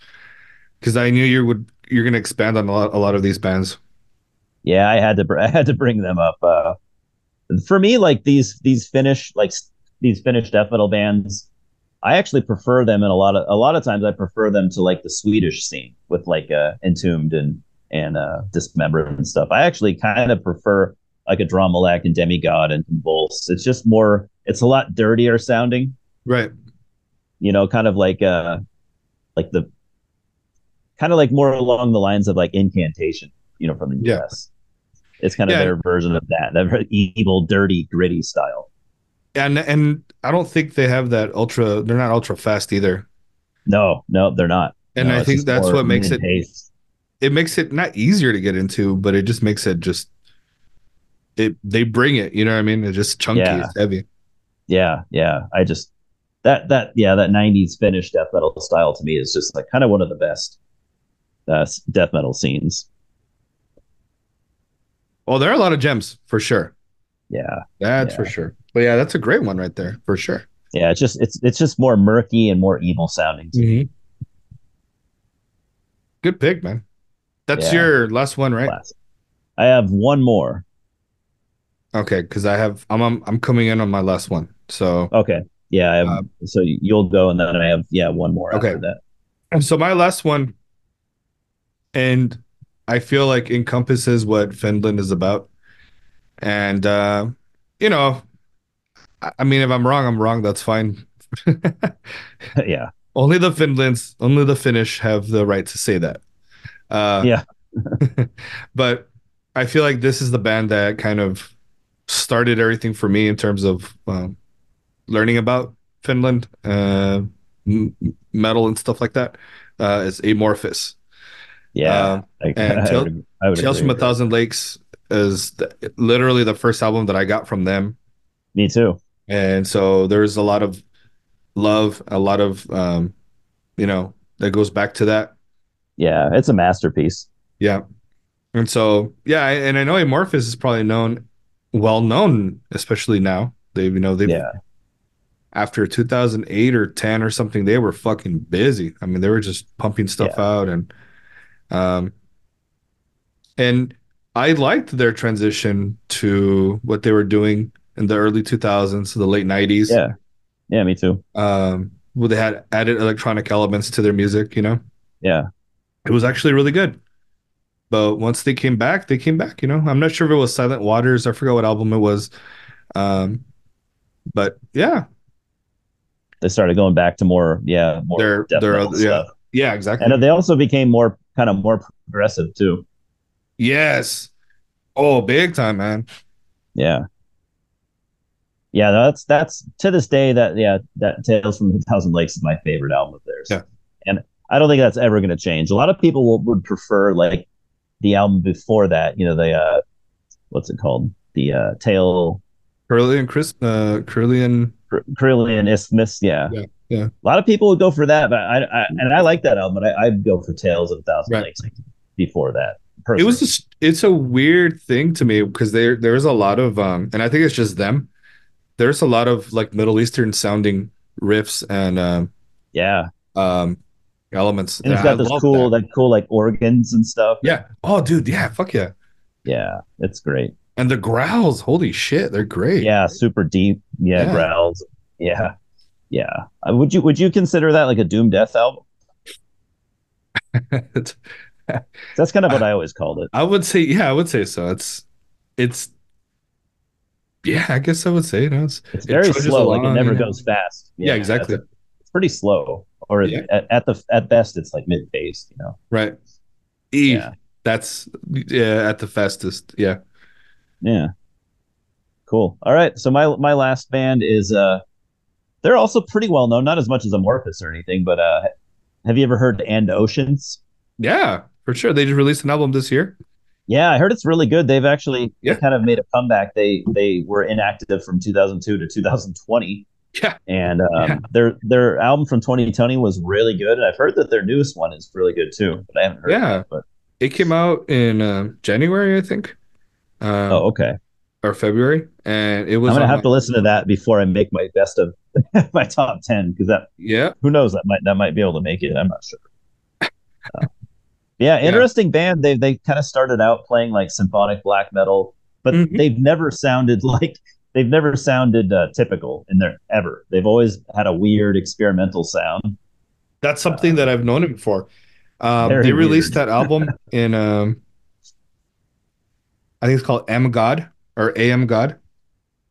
because I knew you would you're gonna expand on a lot a lot of these bands. Yeah, I had to. br- I had to bring them up. Uh, for me, like these these Finnish like these Finnish death metal bands, I actually prefer them in a lot of a lot of times. I prefer them to like the Swedish scene with like uh, Entombed and and uh, Dismembered and stuff. I actually kind of prefer like Adramelech and Demigod and Convulse. It's just more. It's a lot dirtier sounding. Right. you know, kind of like uh like the kind of like more along the lines of like incantation, you know, from the Yeah. US. It's kind of Yeah. their version of that, that evil, dirty, gritty style. And and I don't think they have that ultra. They're not ultra fast either. No, no, they're not. And No, I think that's what makes it. it makes it not easier to get into, but it just makes it just it they bring it, you know what I mean? It's just chunky, Yeah. it's heavy. Yeah, yeah. I just that that yeah that '90s Finnish death metal style to me is just like kind of one of the best uh, death metal scenes. Well, there are a lot of gems for sure. Yeah, That's Yeah. for sure. But yeah, that's a great one right there for sure. yeah. It's just it's it's just more murky and more evil sounding. To me. Good pick, man. That's Yeah. your last one, right? Classic. I have one more. Okay, because I have I'm, I'm I'm coming in on my last one. So Okay. Yeah. I have, Uh, so you'll go, and then I have yeah one more Okay. after that. and so my last one, and I feel like encompasses what Finland is about. And uh, you know, I, mean, if I'm wrong, I'm wrong. That's fine. yeah. only the Finlands, only the Finnish have the right to say that. Uh, Yeah. but I feel like this is the band that kind of started everything for me in terms of um, learning about Finland, uh, m- metal and stuff like that. Uh, is Amorphis. Yeah. Um, I, and I Tale- would, I would Tales from a. Thousand Lakes is the, literally the first album that I got from them. Me too. And so there's a lot of love a lot of um you know that goes back to that. Yeah, it's a masterpiece. yeah. And so yeah and i know Amorphis is probably known well known especially now. They've you know they've Yeah. after 2008 or 10 or something they were fucking busy. I mean they were just pumping stuff out and um and i liked their transition to what they were doing in the early 2000s to the late 90s Yeah. Yeah, me too. um where they had added electronic elements to their music you know Yeah. it was actually really good but once they came back they came back you know i'm not sure if it was silent waters i forgot what album it was um but yeah They started going back to more, yeah, more they're metal yeah. stuff. yeah exactly And they also became more kind of more progressive too. yes oh big time man Yeah. Yeah, that's that's to this day that yeah, that Tales from the Thousand Lakes is my favorite album of theirs. Yeah. And I don't think that's ever going to change. A lot of people will, would prefer like the album before that, you know, the uh what's it called? The uh Tale curly and chris uh curly and Karelian Isthmus, yeah. Yeah, yeah. A lot of people would go for that, but I, I and I like that album, but I, I'd go for Tales of a Thousand Right. Lakes before that. it was just it's a weird thing to me because there there's a lot of um and i think it's just them there's a lot of like middle eastern sounding riffs and um yeah. um elements And it's got this love cool, that. like cool, like organs and stuff. yeah oh dude yeah fuck yeah Yeah, it's great. and the growls holy shit they're great Yeah, super deep. Yeah, Yeah. growls. Yeah, yeah. Uh, would you would you consider that like a Doom Death album? That's kind of what I always called it. i would say yeah i would say so it's it's yeah i guess i would say you know it's It's it very trudges slow. like it along, never yeah. goes fast. Yeah, exactly. It's, it's pretty slow, or Yeah. at, at the at best, it's like mid paced. You know. right e Yeah. that's yeah at the fastest yeah Yeah. Cool. All right. So my my last band is uh they're also pretty well known, not as much as Amorphis or anything, but uh have you ever heard And Oceans? yeah for sure they just released an album this year Yeah, I heard it's really good. They've actually they Yeah. kind of made a comeback. They they were inactive from 2002 to 2020. Yeah. And um, Yeah. their their album from 2020 was really good, and I've heard that their newest one is really good too. But I haven't heard. Yeah. That, but It came out in uh, January, I think, uh, oh, okay. or February, and it was. I'm gonna have my- to listen to that before I make my best of my top ten because that Yeah, who knows that might that might be able to make it. I'm not sure. Uh, yeah, interesting band. They they kind of started out playing like symphonic black metal, but Mhm. they've never sounded like they've never sounded uh, typical in their ever. They've always had a weird experimental sound. that's something that I've known him for. Um, they released weird. that album in, um, I think it's called M God or AM God.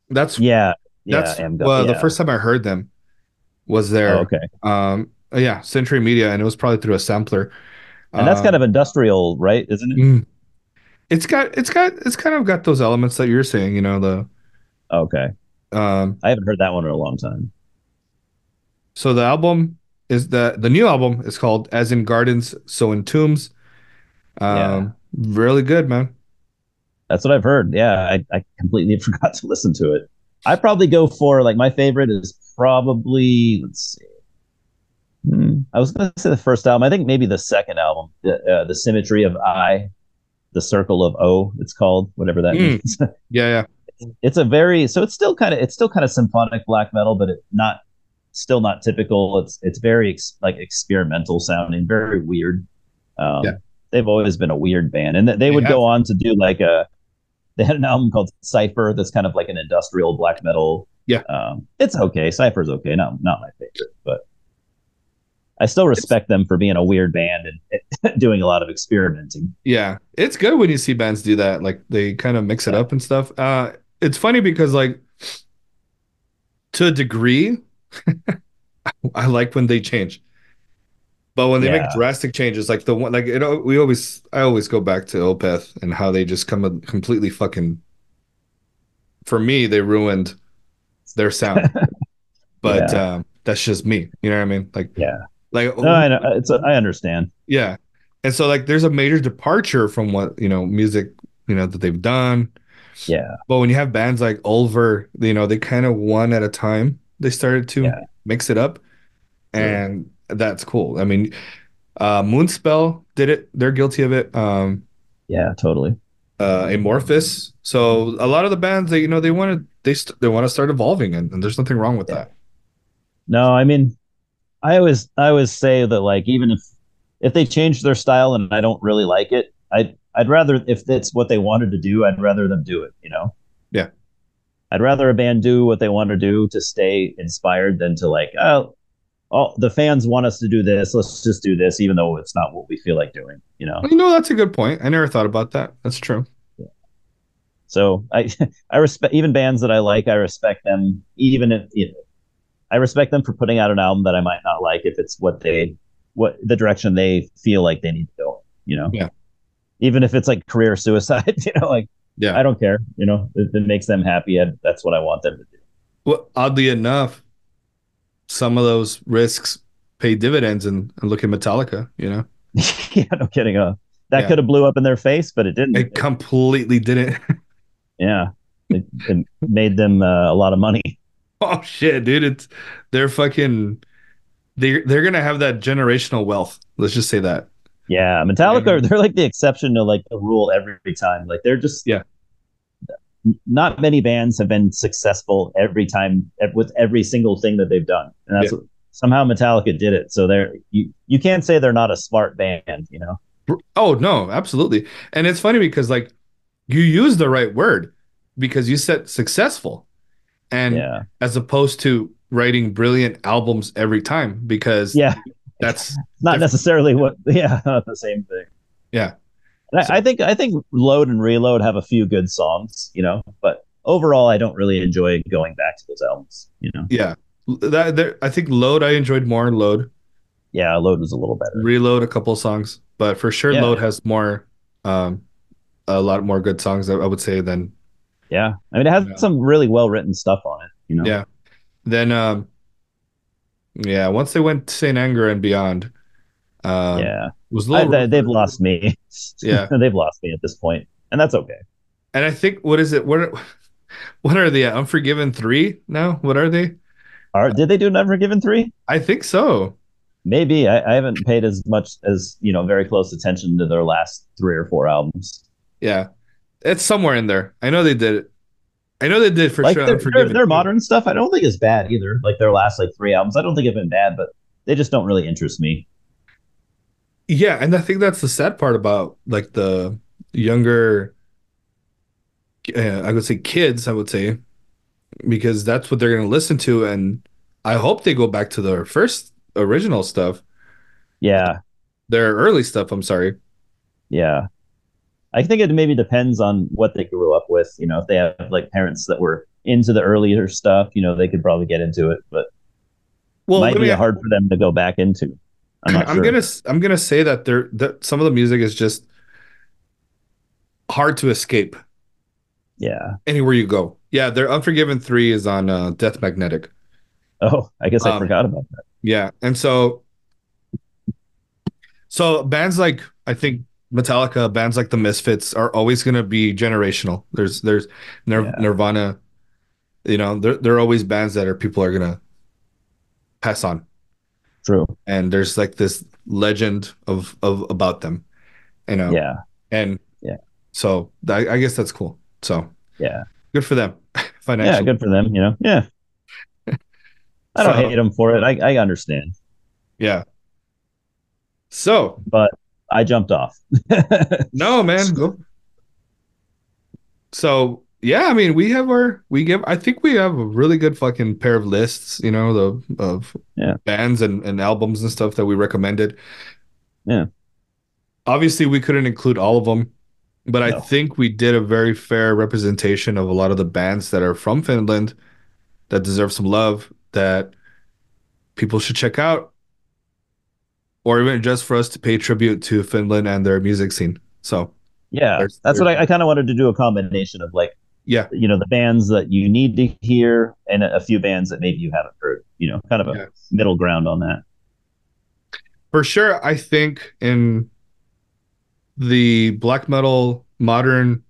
That's Yeah, yeah. that's well, yeah. the first time I heard them was there. Oh, okay, Um, yeah, Century Media, and it was probably through a sampler. And that's Um, kind of industrial, right? Isn't it? mm. It's got it's got it's kind of got those elements that you're saying, you know, the Okay, um I haven't heard that one in a long time. so the album is the the new album is called As in Gardens, So in Tombs. Um, Yeah. really good, man. That's what I've heard. Yeah, I, I completely forgot to listen to it. I probably go for like my favorite is probably let's see. Hmm, I was going to say the first album. I think maybe the second album, the, uh, the Symmetry of I, the Circle of O. It's called whatever that Mm. means. Yeah, yeah. it's a very so it's still kind of it's still kind of symphonic black metal, but it not still not typical. It's it's very ex, like experimental sounding, very weird. Um, Yeah. They've always been a weird band, and th- they They would have. go on to do like a. They had an album called Cypher that's kind of like an industrial black metal. Yeah. um, it's okay. Cypher's okay, not not my favorite, but I still respect them for being a weird band and doing a lot of experimenting. Yeah, it's good when you see bands do that. Like they kind of mix it up and stuff. Uh, it's funny because like to a degree, I like when they change, but when they make drastic changes, like the one, like it, we always, I always go back to Opeth and how they just come completely fucking. For me, they ruined their sound, but Yeah. um, that's just me. You know what I mean? Like, Yeah. Like No, I know. It's a, I understand. yeah. And so like there's a major departure from what, you know, music, you know, that they've done. Yeah, But when you have bands like Ulver, you know, they kind of one at a time, they started to Yeah. mix it up. And that's cool. I mean, uh Moonspell did it. They're guilty of it. Um yeah, totally. uh Amorphis. So a lot of the bands they you know they want to they st- they want to start evolving and, and there's nothing wrong with Yeah. that. No, I mean, I always I always say that like even if if they change their style and I don't really like it, I'd I'd rather if that's what they wanted to do, I'd rather them do it. You know. Yeah. I'd rather a band do what they want to do to stay inspired than to like oh. Oh, the fans want us to do this. Let's just do this, even though it's not what we feel like doing. You know. You know, that's a good point. I never thought about that. That's true. So I I respect even bands that I like. I respect them, even if you know, I respect them for putting out an album that I might not like if it's what they what the direction they feel like they need to go. You know, Yeah. Even if it's like career suicide, you know, like Yeah. I don't care. You know, if it makes them happy, and that's what I want them to do. Well, oddly enough, some of those risks pay dividends and, and look at Metallica, you know. yeah, no kidding. Uh, that Yeah. could have blew up in their face, but it didn't. It completely didn't. yeah, it, it made them uh, a lot of money. oh shit, dude. It's they're fucking they they're gonna have that generational wealth. Let's just say that. Yeah, Metallica, Yeah. they're like the exception to like the rule every time. Like they're just Yeah. Not many bands have been successful every time with every single thing that they've done, and that's what, somehow Metallica did it. So they're you you can't say they're not a smart band, you know? Oh no, absolutely. And it's funny because like you use the right word because you said successful. And yeah, as opposed to writing brilliant albums every time because yeah, that's not Different. necessarily what. Yeah, not the same thing. yeah. And I, I think I think Load and Reload have a few good songs, you know, but overall, I don't really enjoy going back to those albums. You know, Yeah. That there, I think Load I enjoyed more Load. yeah, Load was a little better. Reload a couple songs, but for sure Yeah. Load has more um a lot more good songs I would say than Yeah, I mean, it has Yeah. some really well written stuff on it. You know, Yeah. then um yeah, once they went to Saint Anger and beyond um yeah. was I, they, they've lost me. Yeah. they've lost me at this point, and that's okay. and I think what is it what are, what are they at? Unforgiven 3 now? What are they? Are, did they do Never Given three? I think so. Maybe I, I haven't paid as much as you know very close attention to their last three or four albums. Yeah. It's somewhere in there. I know they did it. I know they did for like sure. their, their, their modern stuff, I don't think is bad either. Like their last like three albums, I don't think have been bad, but they just don't really interest me. Yeah, and I think that's the sad part about like the younger, uh, I would say kids. I would say because that's what they're going to listen to, and I hope they go back to their first original stuff, Yeah, their early stuff. I'm sorry. yeah. I think it maybe depends on what they grew up with. You know, if they have like parents that were into the earlier stuff, you know, they could probably get into it, but Well, might be hard for them to go back into. I'm not I'm sure. gonna I'm gonna say that there that some of the music is just hard to escape Yeah. anywhere you go. Yeah, their Unforgiven three is on uh, Death Magnetic. Oh, I guess I Um, forgot about that. Yeah, and so so bands like I think Metallica, bands like the Misfits are always going to be generational. There's there's Nir- Yeah. Nirvana, you know, they're they're always bands that are people are going to pass on. True. And there's like this legend of of about them, you know. Yeah. And Yeah. So I, I guess that's cool. So Yeah. good for them. Financial. Yeah. Good for them. You know. Yeah. I don't So- hate them for it. I, I understand, Yeah. So but I jumped off. no man, go. So yeah, I mean we have our we give I think we have a really good fucking pair of lists, you know, the of Yeah. bands and, and albums and stuff that we recommended. Yeah. Obviously we couldn't include all of them, but I think we did a very fair representation of a lot of the bands that are from Finland that deserve some love that people should check out. Or even just for us to pay tribute to Finland and their music scene. So Yeah, There's- that's what I, I kind of wanted to do a combination of like, yeah. you know, the bands that you need to hear and a, a few bands that maybe you haven't heard. You know, kind of a Yes. middle ground on that. For sure, I think in the black metal modern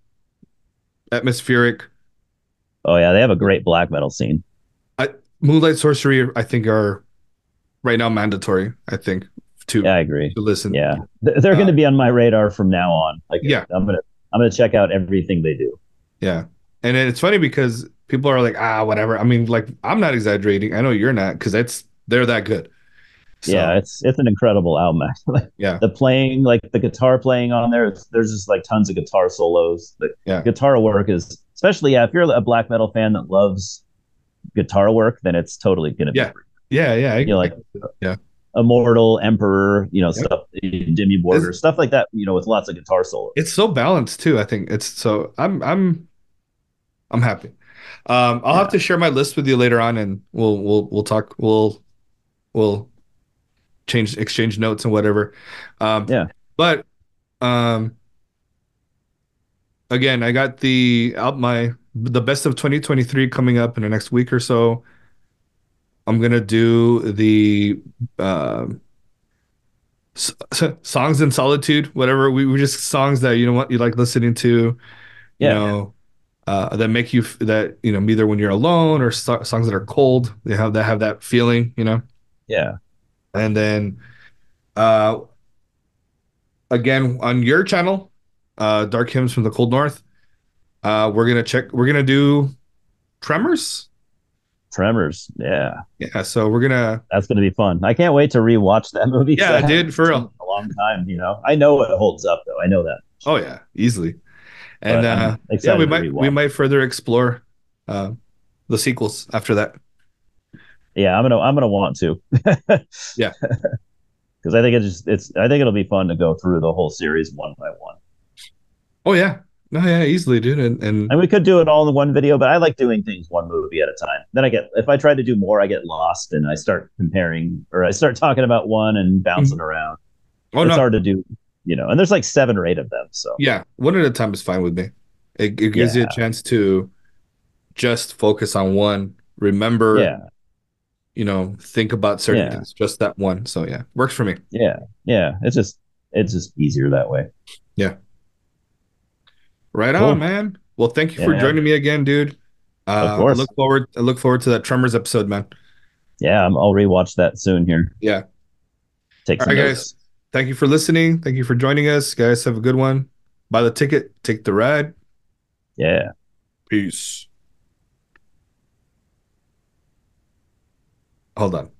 atmospheric Oh yeah, they have a great black metal scene. I, Moonlight Sorcery, I think are right now mandatory. I think to Yeah, I agree. to listen. Yeah, they're going to Uh, be on my radar from now on. Like, Yeah. I'm gonna I'm gonna check out everything they do. yeah. And it's funny because people are like, ah, whatever. I mean, like I'm not exaggerating. I know you're not because it's they're that good. So, yeah, it's it's an incredible album. Like yeah, the playing, like the guitar playing on there, it's, there's just like tons of guitar solos. The Yeah. guitar work is, especially yeah, if you're a black metal fan that loves guitar work, then it's totally gonna Yeah. be yeah, yeah. I- you know, like Yeah. Immortal, Emperor, you know, Yep. stuff, Dimmu Borgir, stuff like that, you know, with lots of guitar solos. it's so balanced too. I think it's so I'm I'm I'm happy. Um, I'll have to share my list with you later on, and we'll we'll we'll talk. We'll we'll change exchange notes and whatever. Um, Yeah. But um, again, I got the out my the best of 2023 coming up in the next week or so. I'm gonna do the s- songs in solitude, whatever. We were just songs that you know what you like listening to, you Yeah. know, uh, that make you f- that you know either when you're alone or so- songs that are cold. They have that have that feeling, you know. Yeah. And then, uh, again on your channel, uh, Dark Hymns from the Cold North. Uh, we're gonna check. We're gonna do Tremors. Tremors. Yeah. Yeah, so we're gonna. That's to be fun. I can't wait to rewatch that movie. Yeah, I did, for real. A long time, you know. I know it holds up though. I know that. Oh yeah, easily. And But uh, yeah, we might we might further explore uh, the sequels after that. Yeah, I'm gonna I'm gonna want to. Yeah. Because I think it's just it's I think it'll be fun to go through the whole series one by one. Oh yeah, no yeah, easily, dude. And, and And we could do it all in one video, but I like doing things one movie at a time. Then I get if I try to do more, I get lost and I start comparing or I start talking about one and bouncing mm-hmm. around. oh it's no, hard to do, you know. And there's like seven or eight of them, so yeah, one at a time is fine with me. It, it gives you a chance to just focus on one. Remember, yeah, you know, think about certain Yeah. things. Just that one. So yeah, works for me. yeah, yeah. It's just it's just easier that way. Right Cool. on, man. Well, thank you for Yeah. joining me again, dude. Uh, Of course. I look forward. I look forward to that Tremors episode, man. Yeah, I'm, I'll rewatch that soon here. Yeah. Take All right, notes. guys. Thank you for listening. Thank you for joining us, guys. Have a good one. Buy the ticket. Take the ride. Yeah. Peace. Hold on.